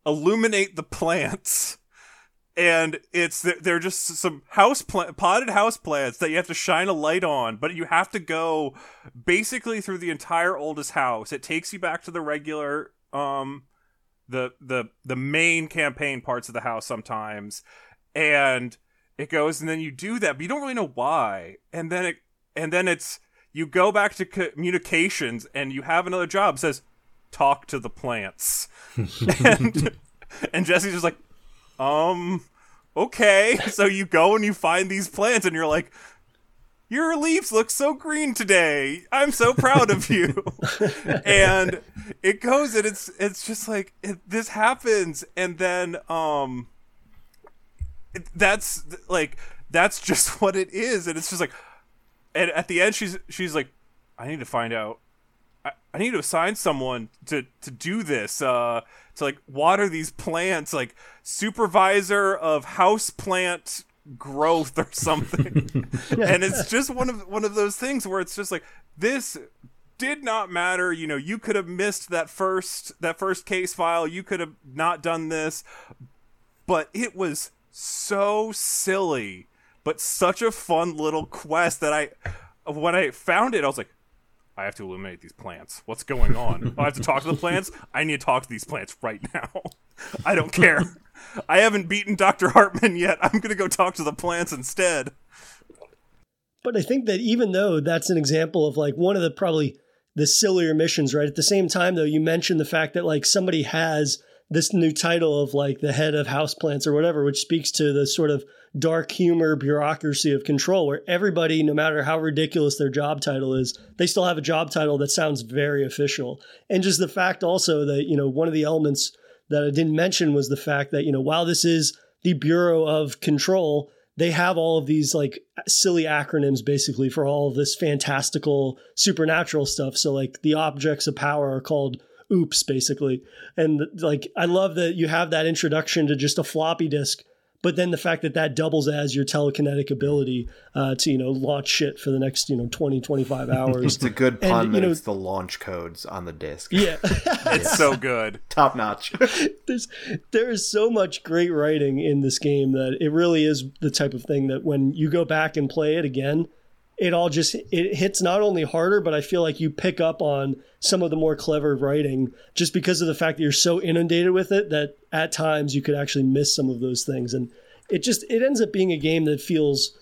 illuminate the plants. And it's they're just some house plant, potted house plants that you have to shine a light on, but you have to go basically through the entire oldest house. It takes you back to the regular um the the the main campaign parts of the house sometimes and it goes and then you do that but you don't really know why and then it and then it's you go back to communications and you have another job says talk to the plants and and jesse's just like um okay. So you go and you find these plants and you're like your leaves look so green today. I'm so proud of you. and it goes and it's it's just like it, this happens. And then um it, that's like that's just what it is. And it's just like and at the end she's she's like I need to find out. I, I need to assign someone to to do this. Uh to like water these plants like supervisor of house plant growth or something. and it's just one of one of those things where it's just like this did not matter. You know, you could have missed that first that first case file. You could have not done this, but it was so silly, but such a fun little quest that I when I found it, I was like, I have to illuminate these plants. What's going on? I have to talk to the plants. I need to talk to these plants right now. I don't care. I haven't beaten Dr. Hartman yet. I'm going to go talk to the plants instead. But I think that even though that's an example of like one of the probably the sillier missions, right? At the same time, though, you mentioned the fact that like somebody has this new title of like the head of houseplants or whatever, which speaks to the sort of dark humor bureaucracy of control where everybody no matter how ridiculous their job title is they still have a job title that sounds very official and just the fact also that you know one of the elements that I didn't mention was the fact that, you know, while this is the Bureau of Control, they have all of these like silly acronyms basically for all of this fantastical supernatural stuff. So like the objects of power are called oops, basically. And like, I love that you have that introduction to just a floppy disk but then the fact that that doubles as your telekinetic ability uh, to you know launch shit for the next you know 20 25 hours. it's a good pun and, you know, it's the launch codes on the disc. Yeah. It's so good. Top notch. There's there is so much great writing in this game that it really is the type of thing that when you go back and play it again it all just it hits not only harder but i feel like you pick up on some of the more clever writing just because of the fact that you're so inundated with it that at times you could actually miss some of those things. And it just it ends up being a game that feels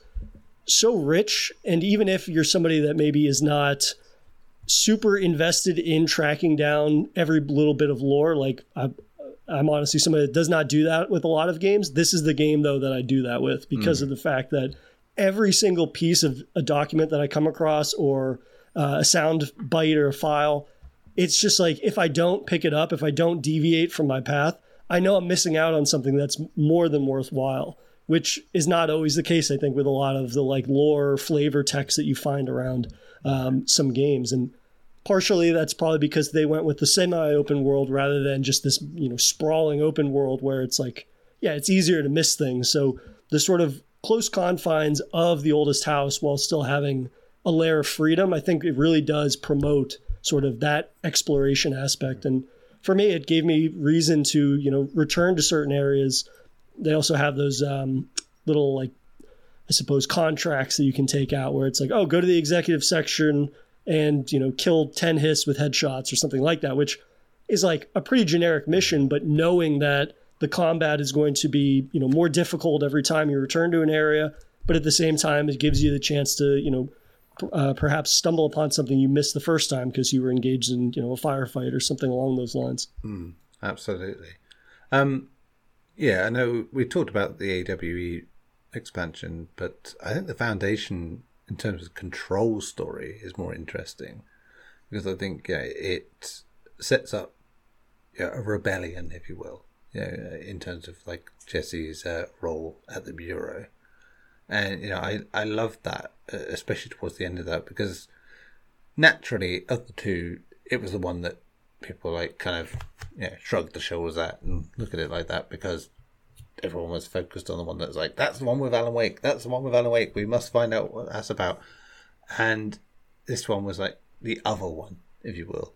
so rich. And even if you're somebody that maybe is not super invested in tracking down every little bit of lore like I, i'm honestly somebody that does not do that with a lot of games. This is the game though that i do that with because mm. of the fact that every single piece of a document that I come across or uh, a sound bite or a file, it's just like if I don't pick it up, if I don't deviate from my path, I know I'm missing out on something that's more than worthwhile, which is not always the case, I think, with a lot of the like lore flavor text that you find around um, some games. And partially that's probably because they went with the semi-open world rather than just this, you know, sprawling open world where it's like, yeah, it's easier to miss things. So the sort of close confines of the oldest house while still having a layer of freedom, I think it really does promote sort of that exploration aspect. And for me, it gave me reason to, you know, return to certain areas. They also have those um, little, like, I suppose, contracts that you can take out where it's like, oh, go to the executive section and, you know, kill 10 hiss with headshots or something like that, which is like a pretty generic mission, but knowing that the combat is going to be you know more difficult every time you return to an area but at the same time it gives you the chance to you know uh, perhaps stumble upon something you missed the first time because you were engaged in you know a firefight or something along those lines. Mm, absolutely. Um, yeah i know we talked about the awe expansion but i think the foundation in terms of control story is more interesting because i think yeah, it sets up yeah, a rebellion if you will you know, in terms of like Jesse's uh, role at the bureau, and you know I I love that, uh, especially towards the end of that because naturally of the two, it was the one that people like kind of yeah shrugged the shoulders at and look at it like that because everyone was focused on the one that's like that's the one with Alan Wake, that's the one with Alan Wake. We must find out what that's about, and this one was like the other one, if you will.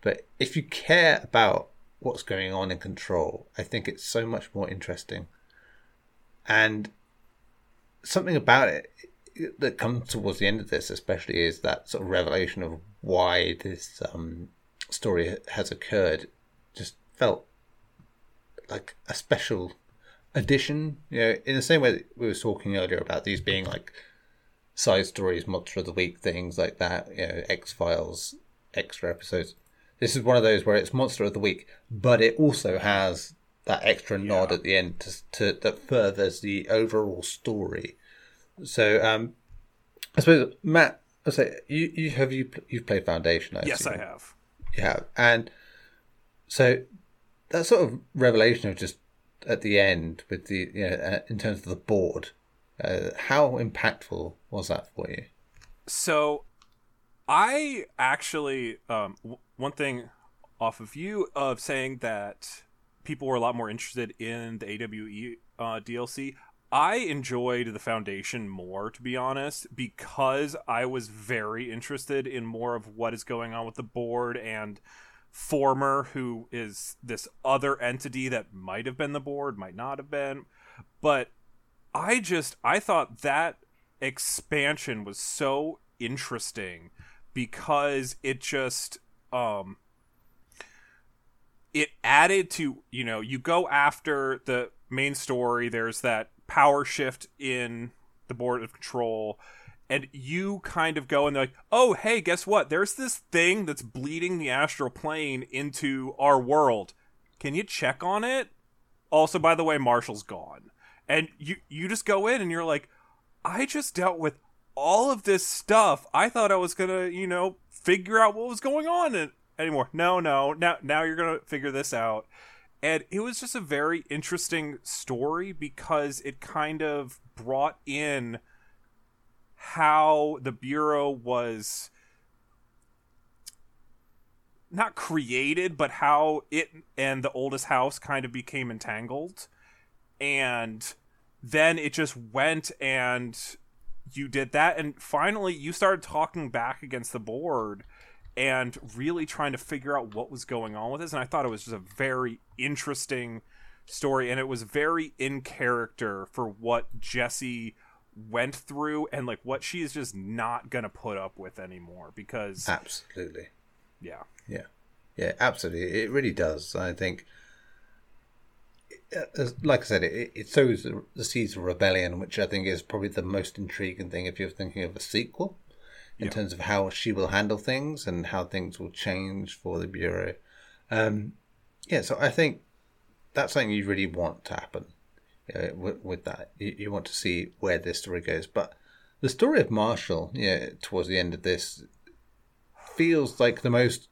But if you care about what's going on in control. I think it's so much more interesting. And something about it that comes towards the end of this, especially, is that sort of revelation of why this um, story has occurred. Just felt like a special addition. You know, in the same way that we were talking earlier about these being like side stories, monster of the week, things like that. You know, X Files extra episodes. This is one of those where it's monster of the week, but it also has that extra nod yeah. at the end to, to, that furthers the overall story. So, um, I suppose Matt, I say you, you have you you've played Foundation. I yes, assume. I have. You have, and so that sort of revelation of just at the end with the you know uh, in terms of the board, uh, how impactful was that for you? So, I actually um, one thing off of you of saying that people were a lot more interested in the AWE uh, DLC. I enjoyed the Foundation more, to be honest, because I was very interested in more of what is going on with the board and Former, who is this other entity that might have been the board, might not have been. But I just, I thought that expansion was so interesting because it just um it added to you know you go after the main story there's that power shift in the board of control and you kind of go and they're like oh hey guess what? There's this thing that's bleeding the astral plane into our world. Can you check on it? Also by the way marshall's gone. And you you just go in and you're like i just dealt with all of this stuff. I thought i was gonna you know figure out what was going on anymore. No, no. Now now you're to figure this out. And it was just a very interesting story because it kind of brought in how the bureau was not created, but how it and the oldest house kind of became entangled, and then it just went and you did that, and finally you started talking back against the board and really trying to figure out what was going on with this. And I thought it was just a very interesting story, and it was very in character for what Jesse went through and like what she is just not gonna put up with anymore because absolutely. Yeah. Yeah. Yeah absolutely. It really does. I think like i said it, it sows the seeds of rebellion which i think is probably the most intriguing thing if you're thinking of a sequel in yeah. terms of how she will handle things and how things will change for the bureau um yeah so i think that's something you really want to happen you know, with, with, that. You, you, want to see where this story goes. But the story of Marshall, yeah, towards the end of this, feels like the most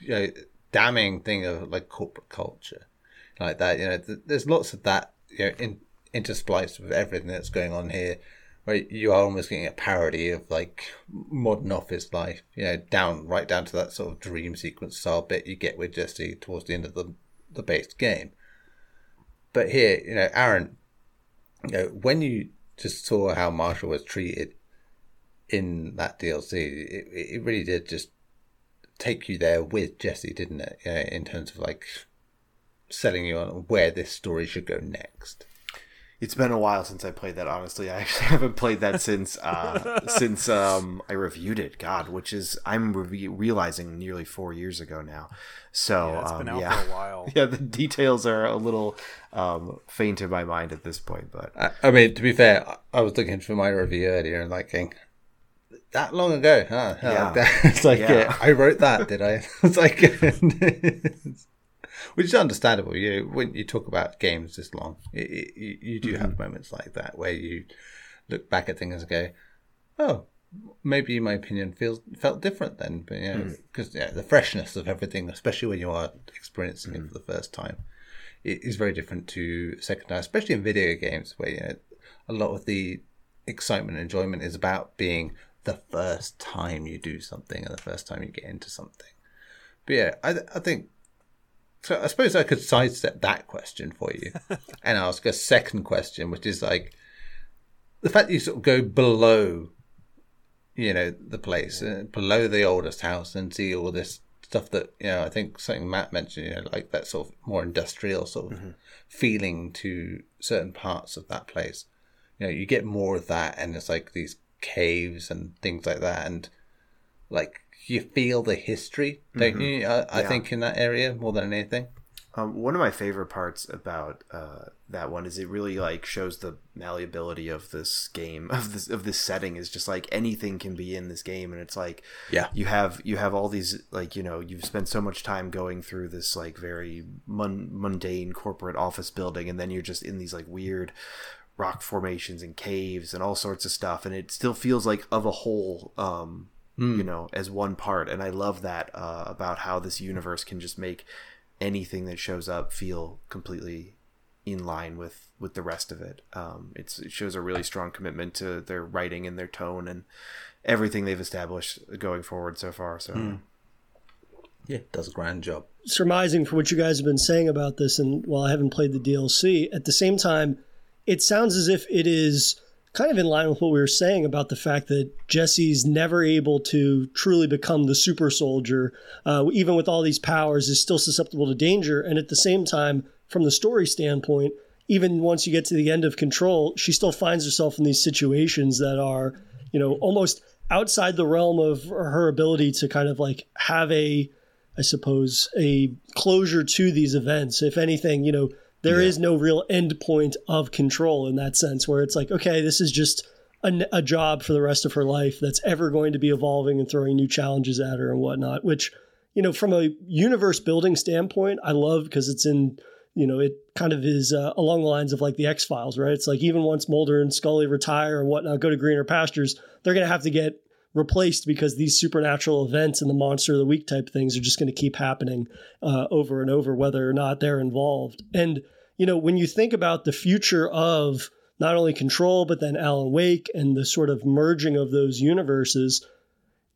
you know, damning thing of like corporate culture, like that. You know, th- there's lots of that you know in, interspliced with everything that's going on here. Where you are almost getting a parody of like modern office life, you know, down right down to that sort of dream sequence style bit you get with Jesse towards the end of the the base game but here, you know, Aaron, you know, when you just saw how Marshall was treated in that DLC, it, it really did just take you there with Jesse, didn't it? You know, in terms of like selling you on where this story should go next. It's been a while since I played that. Honestly, I actually haven't played that since uh, since um, I reviewed it. God, which is I'm re- realizing nearly four years ago now. So yeah, it's um, been out yeah. for a while. yeah, the details are a little um, faint in my mind at this point. But I, I mean, to be fair, I was looking for my review earlier and like that long ago, huh? Yeah. Like it's like Yeah. yeah, I wrote that, did I? It's like, which is understandable. You when you talk about games this long, you, you, you do have mm-hmm. moments like that where you look back at things and go, "Oh, maybe my opinion feels felt different then." But you know, mm. because yeah, the freshness of everything, especially when you are experiencing it mm. for the first time, it is very different to second time, especially in video games where you know, a lot of the excitement and enjoyment is about being the first time you do something and the first time you get into something. But yeah, I, I think so. I suppose I could sidestep that question for you and ask a second question, which is like the fact that you sort of go below, you know, the place, uh, below the oldest house and see all this stuff that, you know, I think something Matt mentioned, you know, like that sort of more industrial sort of feeling to certain parts of that place. You know, you get more of that and it's like these caves and things like that. And like you feel the history, don't you? I, I think in that area more than anything. Um, one of my favorite parts about uh, that one is it really like shows the malleability of this game of this of this setting is just like anything can be in this game and it's like Yeah. you have you have all these like you know you've spent so much time going through this like very mun- mundane corporate office building and then you're just in these like weird rock formations and caves and all sorts of stuff and it still feels like of a whole um you know as one part and i love that uh, about how this universe can just make anything that shows up feel completely in line with with the rest of it. Um it's it shows a really strong commitment to their writing and their tone and everything they've established going forward so far so. Yeah, does a grand job. surmising for what you guys have been saying about this, and while I haven't played the DLC, at the same time, it sounds as if it is kind of in line with what we were saying about the fact that Jesse's never able to truly become the super soldier, uh, even with all these powers, is still susceptible to danger. And at the same time, from the story standpoint, even once you get to the end of control, she still finds herself in these situations that are, you know, almost outside the realm of her ability to kind of like have a I suppose, a closure to these events. If anything, you know, there is no real end point of control in that sense, where it's like, okay, this is just a, a job for the rest of her life that's ever going to be evolving and throwing new challenges at her and whatnot. Which, you know, from a universe building standpoint, I love because it's in, you know, it kind of is uh, along the lines of like the X Files, right? It's like even once Mulder and Scully retire and whatnot, go to greener pastures, they're going to have to get replaced because these supernatural events and the monster of the week type things are just going to keep happening uh, over and over, whether or not they're involved. And, you know, when you think about the future of not only Control, but then Alan Wake and the sort of merging of those universes,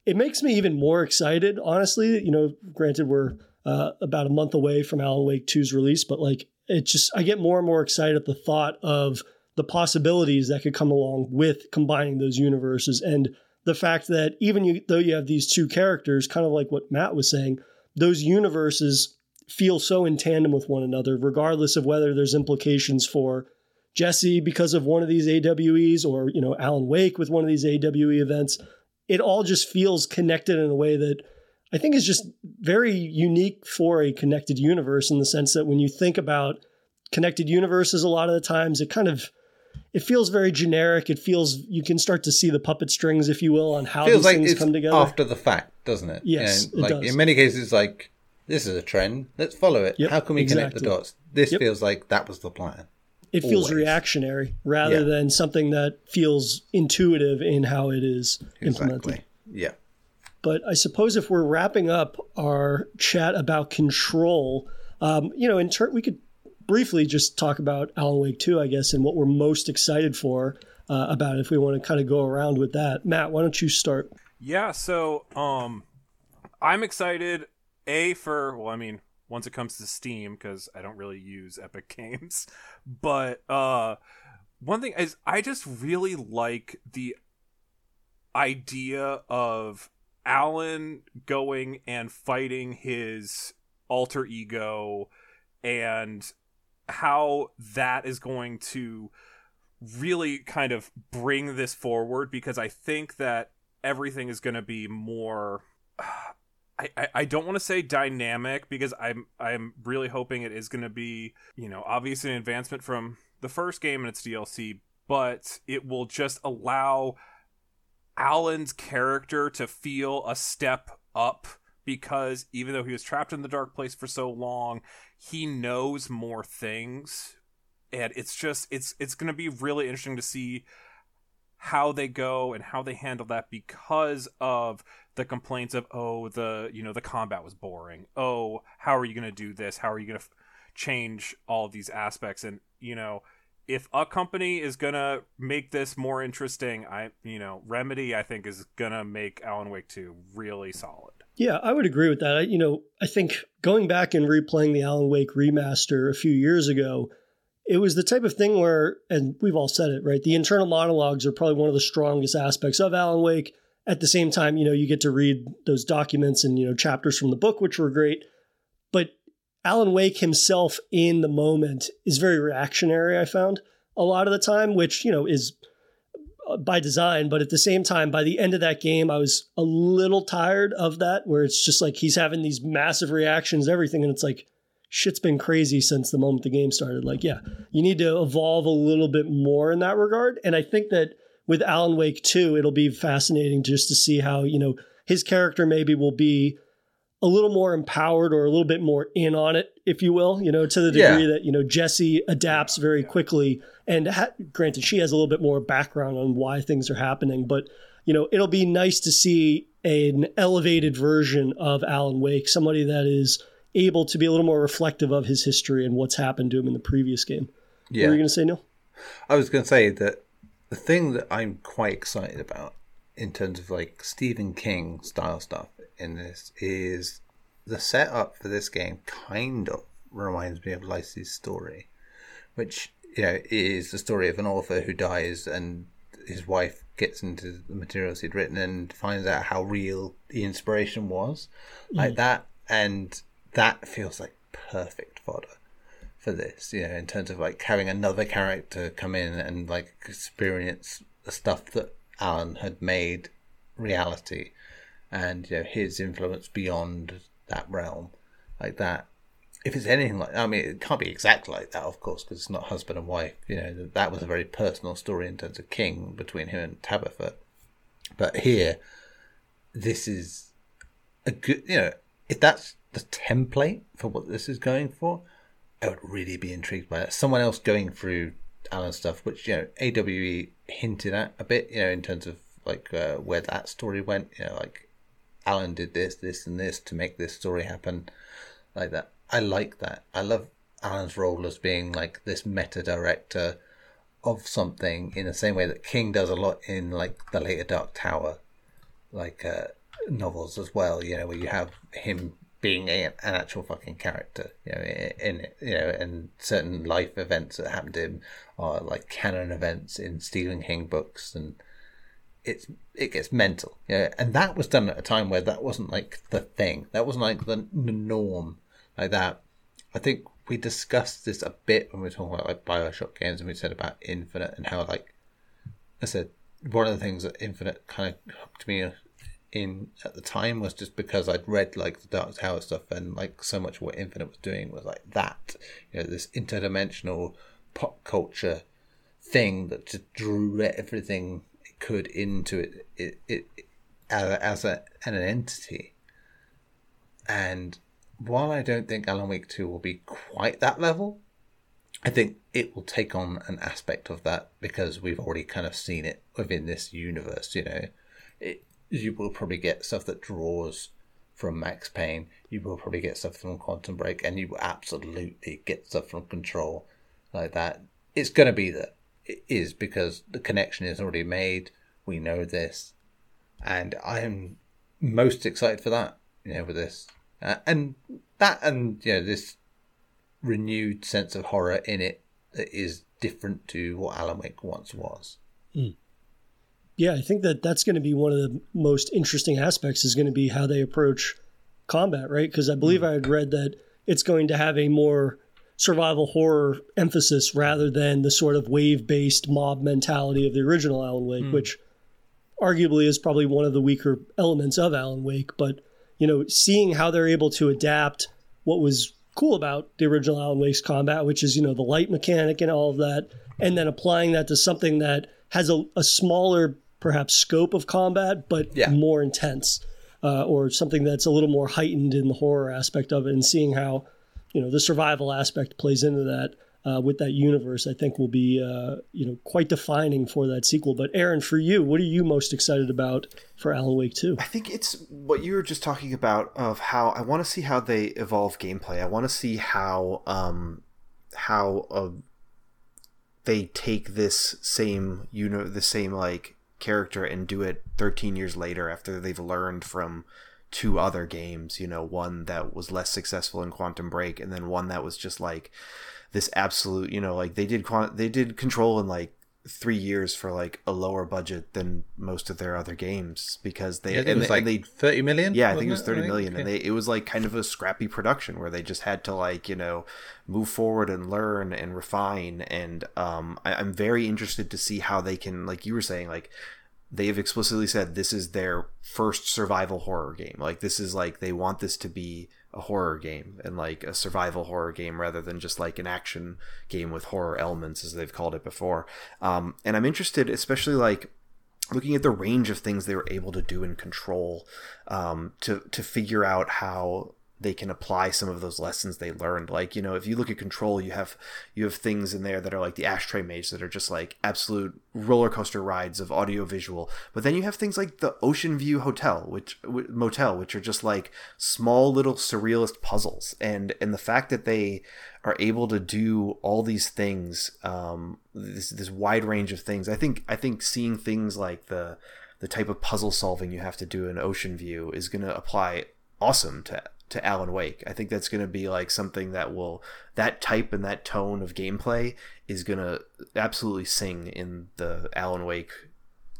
it makes me even more excited, honestly. You know, granted, we're uh, about a month away from Alan Wake 2's release, but like it just, I get more and more excited at the thought of the possibilities that could come along with combining those universes and the fact that even you, though you have these two characters, kind of like what Matt was saying, those universes feel so in tandem with one another, regardless of whether there's implications for Jesse because of one of these AWEs or, you know, Alan Wake with one of these AWE events. It all just feels connected in a way that I think is just very unique for a connected universe in the sense that when you think about connected universes a lot of the times it kind of it feels very generic. It feels you can start to see the puppet strings, if you will, on how feels these like things come together. after the fact, doesn't it? Yes, And, it like does. in many cases, like this is a trend. Let's follow it. Yep, How can we connect the dots? This Yep. feels like that was the plan. it feels always. reactionary rather Yeah. than something that feels intuitive in how it is implemented. Exactly. Yeah. But I suppose if we're wrapping up our chat about control, um, you know, in turn, we could briefly just talk about Alan Wake 2, I guess, and what we're most excited for uh, about it if we want to kind of go around with that. Matt, why don't you start? Yeah, so um I'm excited a for well I mean once it comes to Steam cuz I don't really use Epic Games, but uh one thing is I just really like the idea of Alan going and fighting his alter ego and how that is going to really kind of bring this forward because I think that everything is going to be more. I, I, don't want to say dynamic because I'm I'm really hoping it is going to be you know obviously an advancement from the first game and its DLC, but it will just allow Alan's character to feel a step up because even though he was trapped in the dark place for so long, he knows more things. And it's just it's it's going to be really interesting to see how they go and how they handle that because of the complaints of oh the you know the combat was boring. Oh how are you going to do this? How are you going to f- change all these aspects? And you know if a company is going to make this more interesting i you know remedy i think is going to make alan wake 2 really solid. Yeah, I would agree with that. I, you know, I think going back and replaying the Alan Wake remaster a few years ago, it was the type of thing where, and we've all said it, right? The internal monologues are probably one of the strongest aspects of Alan Wake. At the same time, you know, you get to read those documents and, you know, chapters from the book, which were great. But Alan Wake himself in the moment is very reactionary, I found a lot of the time, which, you know, is uh, by design, but at the same time, by the end of that game, I was a little tired of that, where it's just like he's having these massive reactions, everything, and it's like shit's been crazy since the moment the game started. Like, yeah, you need to evolve a little bit more in that regard, and I think that with Alan Wake 2, it'll be fascinating just to see how you know his character maybe will be a little more empowered or a little bit more in on it, if you will, you know, to the Yeah. degree that, you know, Jesse adapts very quickly. And ha- granted, she has a little bit more background on why things are happening, but, you know, it'll be nice to see an elevated version of Alan Wake, somebody that is able to be a little more reflective of his history and what's happened to him in the previous game. Yeah. What were you going to say, Neil? I was going to say that the thing that I'm quite excited about in terms of like Stephen King style stuff in this is the setup for this game kind of reminds me of Lisey's story, which you know is the story of an author who dies and his wife gets into the materials he'd written and finds out how real the inspiration was, like mm. that, and that feels like perfect fodder for this, you know, in terms of like having another character come in and like experience the stuff that Alan had made reality and you know his influence beyond that realm. Like that if it's anything like i mean it can't be exact like that of course because it's not husband and wife you know that was a very personal story in terms of king between him and tabitha. But here this is a good you know if that's the template for what this is going for I would really be intrigued by that. Someone else going through Alan's stuff, which you know AWE hinted at a bit, you know, in terms of like uh, where that story went. You know, like Alan did this, this, and this to make this story happen, like that. I like that. I love Alan's role as being like this meta director of something in the same way that King does a lot in like the later Dark Tower, like uh, novels as well. You know, where you have him being a, an actual fucking character. You know, in you know, and certain life events that happened to him are like canon events in Stephen King books, and it's it gets mental. Yeah, and that was done at a time where that wasn't like the thing. That wasn't like the, the norm like that. I think we discussed this a bit when we were talking about like Bioshock games, and we said about Infinite and how like I said one of the things that Infinite kind of hooked me in at the time was just because I'd read like the Dark Tower stuff and like so much what Infinite was doing was like that, you know, this interdimensional pop culture thing that just drew everything it could into it, it, it, it as, a, as a, an entity. And while I don't think Alan Wake 2 will be quite that level, I think it will take on an aspect of that because we've already kind of seen it within this universe, you know. It, you will probably get stuff that draws from Max Payne. You will probably get stuff from Quantum Break, and you absolutely get stuff from Control like that. It's going to be that. It is because the connection is already made. We know this, and I am most excited for that. You know, with this, uh, and that, and you know, this renewed sense of horror in it that is different to what Alan Wake once was. Mm. Yeah, I think that that's going to be one of the most interesting aspects is going to be how they approach combat, right? Because I believe mm. I had read that it's going to have a more survival horror emphasis rather than the sort of wave based mob mentality of the original Alan Wake, mm. which arguably is probably one of the weaker elements of Alan Wake. But, you know, seeing how they're able to adapt what was cool about the original Alan Wake's combat, which is, you know, the light mechanic and all of that, and then applying that to something that has a, a smaller perhaps scope of combat, but yeah. more intense, uh, or something that's a little more heightened in the horror aspect of it, and seeing how you know the survival aspect plays into that. Uh, with that universe, I think will be uh, you know quite defining for that sequel. But Aaron, for you, what are you most excited about for Alan Wake Two? I think it's what you were just talking about of how I want to see how they evolve gameplay. I want to see how um, how uh, they take this same you know the same like character and do it 13 years later after they've learned from two other games you know one that was less successful in quantum break and then one that was just like this absolute you know like they did quant- they did control in like three years for like a lower budget than most of their other games because they yeah, and, they, like they 30 million yeah i think it was 30 million and they it was like kind of a scrappy production where they just had to like you know move forward and learn and refine and um I, i'm very interested to see how they can like you were saying like they have explicitly said this is their first survival horror game. Like this is like they want this to be a horror game and like a survival horror game rather than just like an action game with horror elements as they've called it before. Um, and I'm interested, especially like looking at the range of things they were able to do and control um, to to figure out how they can apply some of those lessons they learned. Like, you know, if you look at control, you have you have things in there that are like the Ashtray Maze that are just like absolute roller coaster rides of audio visual. But then you have things like the Ocean View Hotel, which motel, which are just like small little surrealist puzzles. And and the fact that they are able to do all these things, um, this this wide range of things. I think I think seeing things like the the type of puzzle solving you have to do in Ocean View is going to apply awesome to to Alan Wake. I think that's going to be like something that will that type and that tone of gameplay is going to absolutely sing in the Alan Wake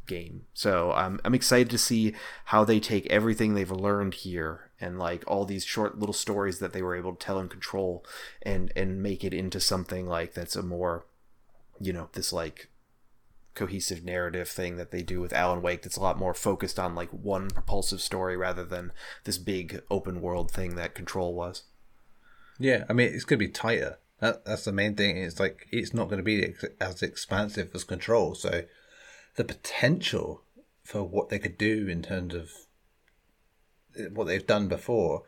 game. So I'm I'm excited to see how they take everything they've learned here and like all these short little stories that they were able to tell and control and and make it into something like that's a more you know this like cohesive narrative thing that they do with Alan Wake that's a lot more focused on like one propulsive story rather than this big open world thing that Control was. Yeah, I mean it's going to be tighter. That, that's the main thing. It's like it's not going to be as expansive as Control. So the potential for what they could do in terms of eh, what they've done before,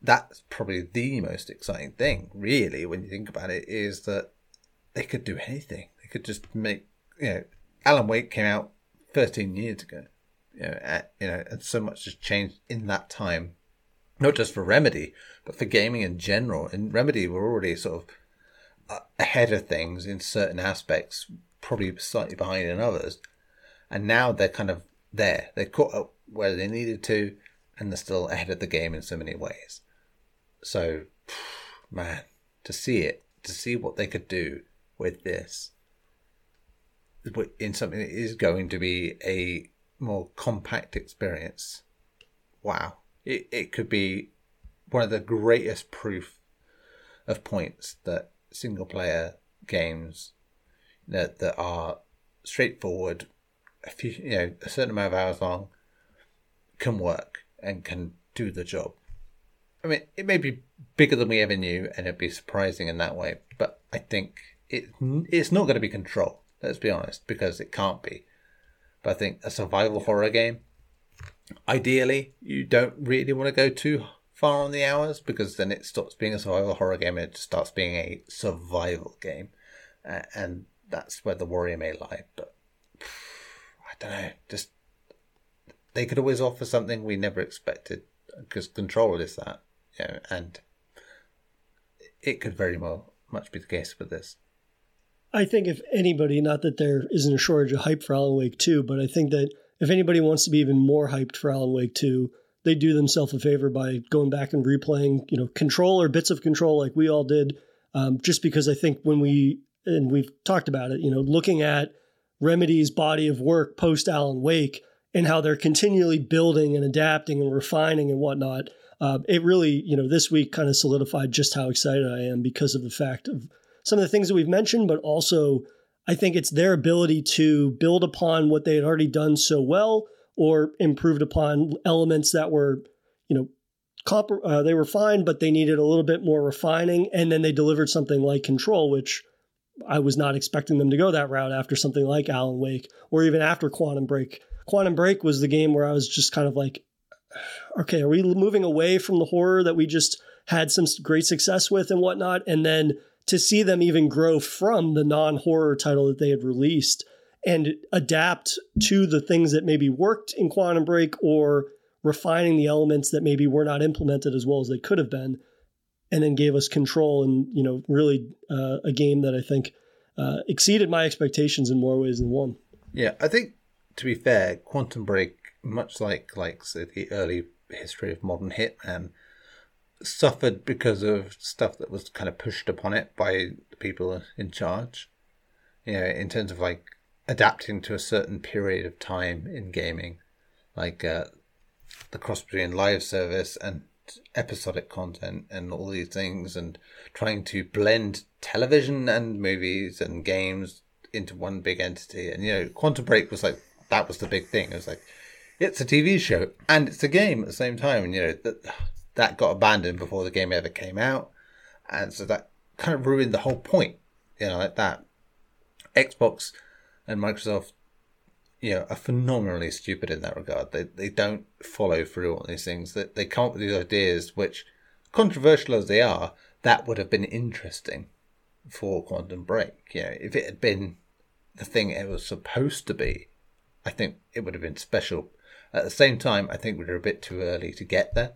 that's probably the most exciting thing, really, when you think about it, is that they could do anything. They could just make you know, Alan Wake came out 13 years ago. You know, at, you know, and so much has changed in that time, not just for Remedy, but for gaming in general. And Remedy were already sort of uh, ahead of things in certain aspects, probably slightly behind in others. And now they're kind of there. They're caught up where they needed to, and they're still ahead of the game in so many ways. So, man, to see it, to see what they could do with this in something that is going to be a more compact experience. Wow. It, it could be one of the greatest proof of points that single player games that, that are straightforward, a few, you know, a certain amount of hours long, can work and can do the job. I mean, it may be bigger than we ever knew, and it'd be surprising in that way. But I think it hmm? it's not going to be control. Let's be honest, because it can't be. But I think a survival horror game, ideally, you don't really want to go too far on the hours because then it stops being a survival horror game and it starts being a survival game, uh, and that's where the warrior may lie. But I don't know, just they could always offer something we never expected because control is that, you know, and it could very well much be the case with this. I think if anybody, not that there isn't a shortage of hype for Alan Wake 2, but I think that if anybody wants to be even more hyped for Alan Wake 2, they do themselves a favor by going back and replaying, you know, control or bits of control like we all did. Um, just because I think when we, and we've talked about it, you know, looking at Remedy's body of work post Alan Wake and how they're continually building and adapting and refining and whatnot, uh, it really, you know, this week kind of solidified just how excited I am because of the fact of some of the things that we've mentioned, but also I think it's their ability to build upon what they had already done so well or improved upon elements that were, you know, comp- uh, they were fine, but they needed a little bit more refining. And then they delivered something like Control, which I was not expecting them to go that route after something like Alan Wake or even after Quantum Break. Quantum Break was the game where I was just kind of like, okay, are we moving away from the horror that we just had some great success with and whatnot? And then to see them even grow from the non horror title that they had released and adapt to the things that maybe worked in Quantum Break or refining the elements that maybe were not implemented as well as they could have been, and then gave us control and you know really uh, a game that I think uh, exceeded my expectations in more ways than one. Yeah, I think to be fair, Quantum Break, much like like say, the early history of modern Hitman, suffered because of stuff that was kind of pushed upon it by the people in charge. You know, in terms of like adapting to a certain period of time in gaming, like uh, the cross between live service and episodic content and all these things, and trying to blend television and movies and games into one big entity. And you know, Quantum Break was like that was the big thing. It was like it's a TV show and it's a game at the same time. And you know that that got abandoned before the game ever came out, and so that kind of ruined the whole point. You know, like that. Xbox and Microsoft, you know, are phenomenally stupid in that regard. They they don't follow through on these things. That they, they come up with these ideas, which, controversial as they are, that would have been interesting for Quantum Break. You know, if it had been the thing it was supposed to be, I think it would have been special. At the same time, I think we were a bit too early to get there.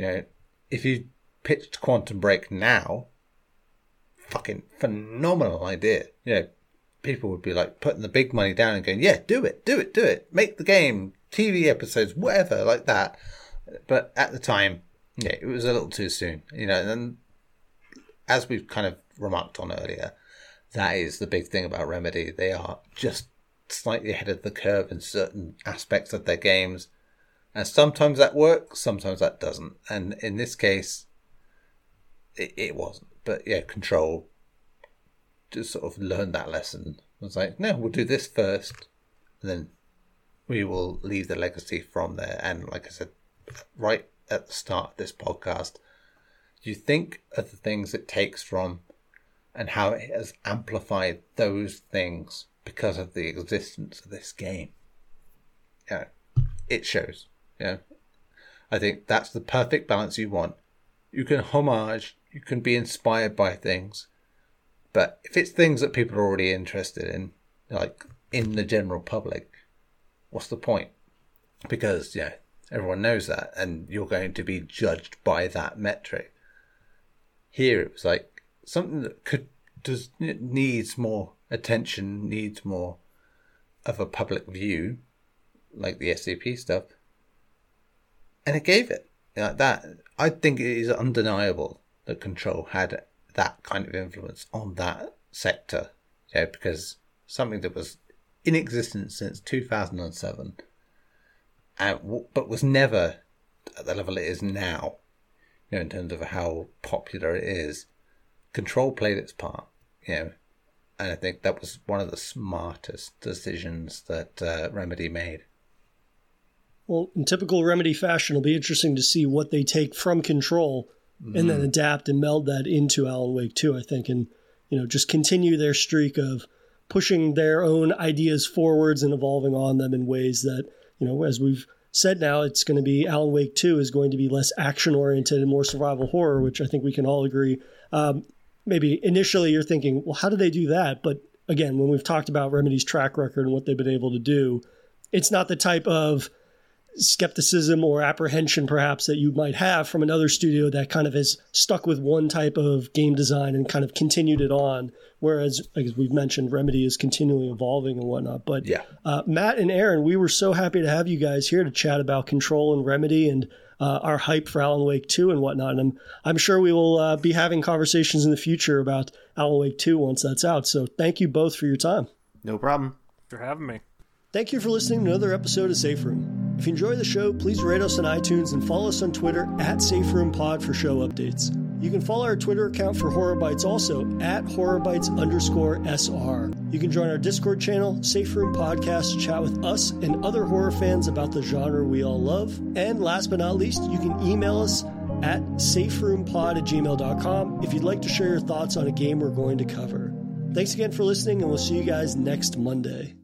You know, if you pitched Quantum Break now, fucking phenomenal idea. You know, people would be like putting the big money down and going, yeah, do it, do it, do it. Make the game, TV episodes, whatever, like that. But at the time, yeah, it was a little too soon. You know, and as we've kind of remarked on earlier, that is the big thing about Remedy. They are just slightly ahead of the curve in certain aspects of their games and sometimes that works, sometimes that doesn't. And in this case, it, it wasn't. But yeah, Control just sort of learned that lesson. It was like, no, we'll do this first, and then we will leave the legacy from there. And like I said, right at the start of this podcast, you think of the things it takes from and how it has amplified those things because of the existence of this game. Yeah, it shows. Yeah. I think that's the perfect balance you want. You can homage, you can be inspired by things, but if it's things that people are already interested in, like in the general public, what's the point? Because, yeah, everyone knows that, and you're going to be judged by that metric. Here it was like something that could does needs more attention, needs more of a public view, like the SCP stuff and it gave it like that. I think it is undeniable that Control had that kind of influence on that sector, yeah, because something that was in existence since 2007, and, but was never at the level it is now, you know, in terms of how popular it is. Control played its part, you know, and I think that was one of the smartest decisions that uh, Remedy made. Well, in typical Remedy fashion, it'll be interesting to see what they take from Control mm. and then mm-hmm. adapt and meld that into Alan Wake 2, I think, and you know, just continue their streak of pushing their own ideas forwards and evolving on them in ways that, you know, as we've said now, it's going to be Alan Wake 2 is going to be less action oriented and more survival horror, which I think we can all agree. Um, maybe initially you're thinking, well, how do they do that? But again, when we've talked about Remedy's track record and what they've been able to do, it's not the type of skepticism or apprehension perhaps that you might have from another studio that kind of has stuck with one type of game design and kind of continued it on. Whereas as we've mentioned remedy is continually evolving and whatnot. But yeah. uh, matt and aaron we were so happy to have you guys here to chat about control and remedy and uh, our hype for alan wake 2 and whatnot. And i'm, I'm sure we will uh, be having conversations in the future about alan wake 2 once that's out. So thank you both for your time. No problem. For having me. Thank you for listening to another episode of safe room if you enjoy the show, please rate us on iTunes and follow us on Twitter at SafeRoomPod for show updates. You can follow our Twitter account for Horror Bytes also at HorrorBytes underscore SR. You can join our Discord channel, Safe Room Podcast, to chat with us and other horror fans about the genre we all love. And last but not least, you can email us at saferoompod at gmail.com if you'd like to share your thoughts on a game we're going to cover. Thanks again for listening, and we'll see you guys next Monday.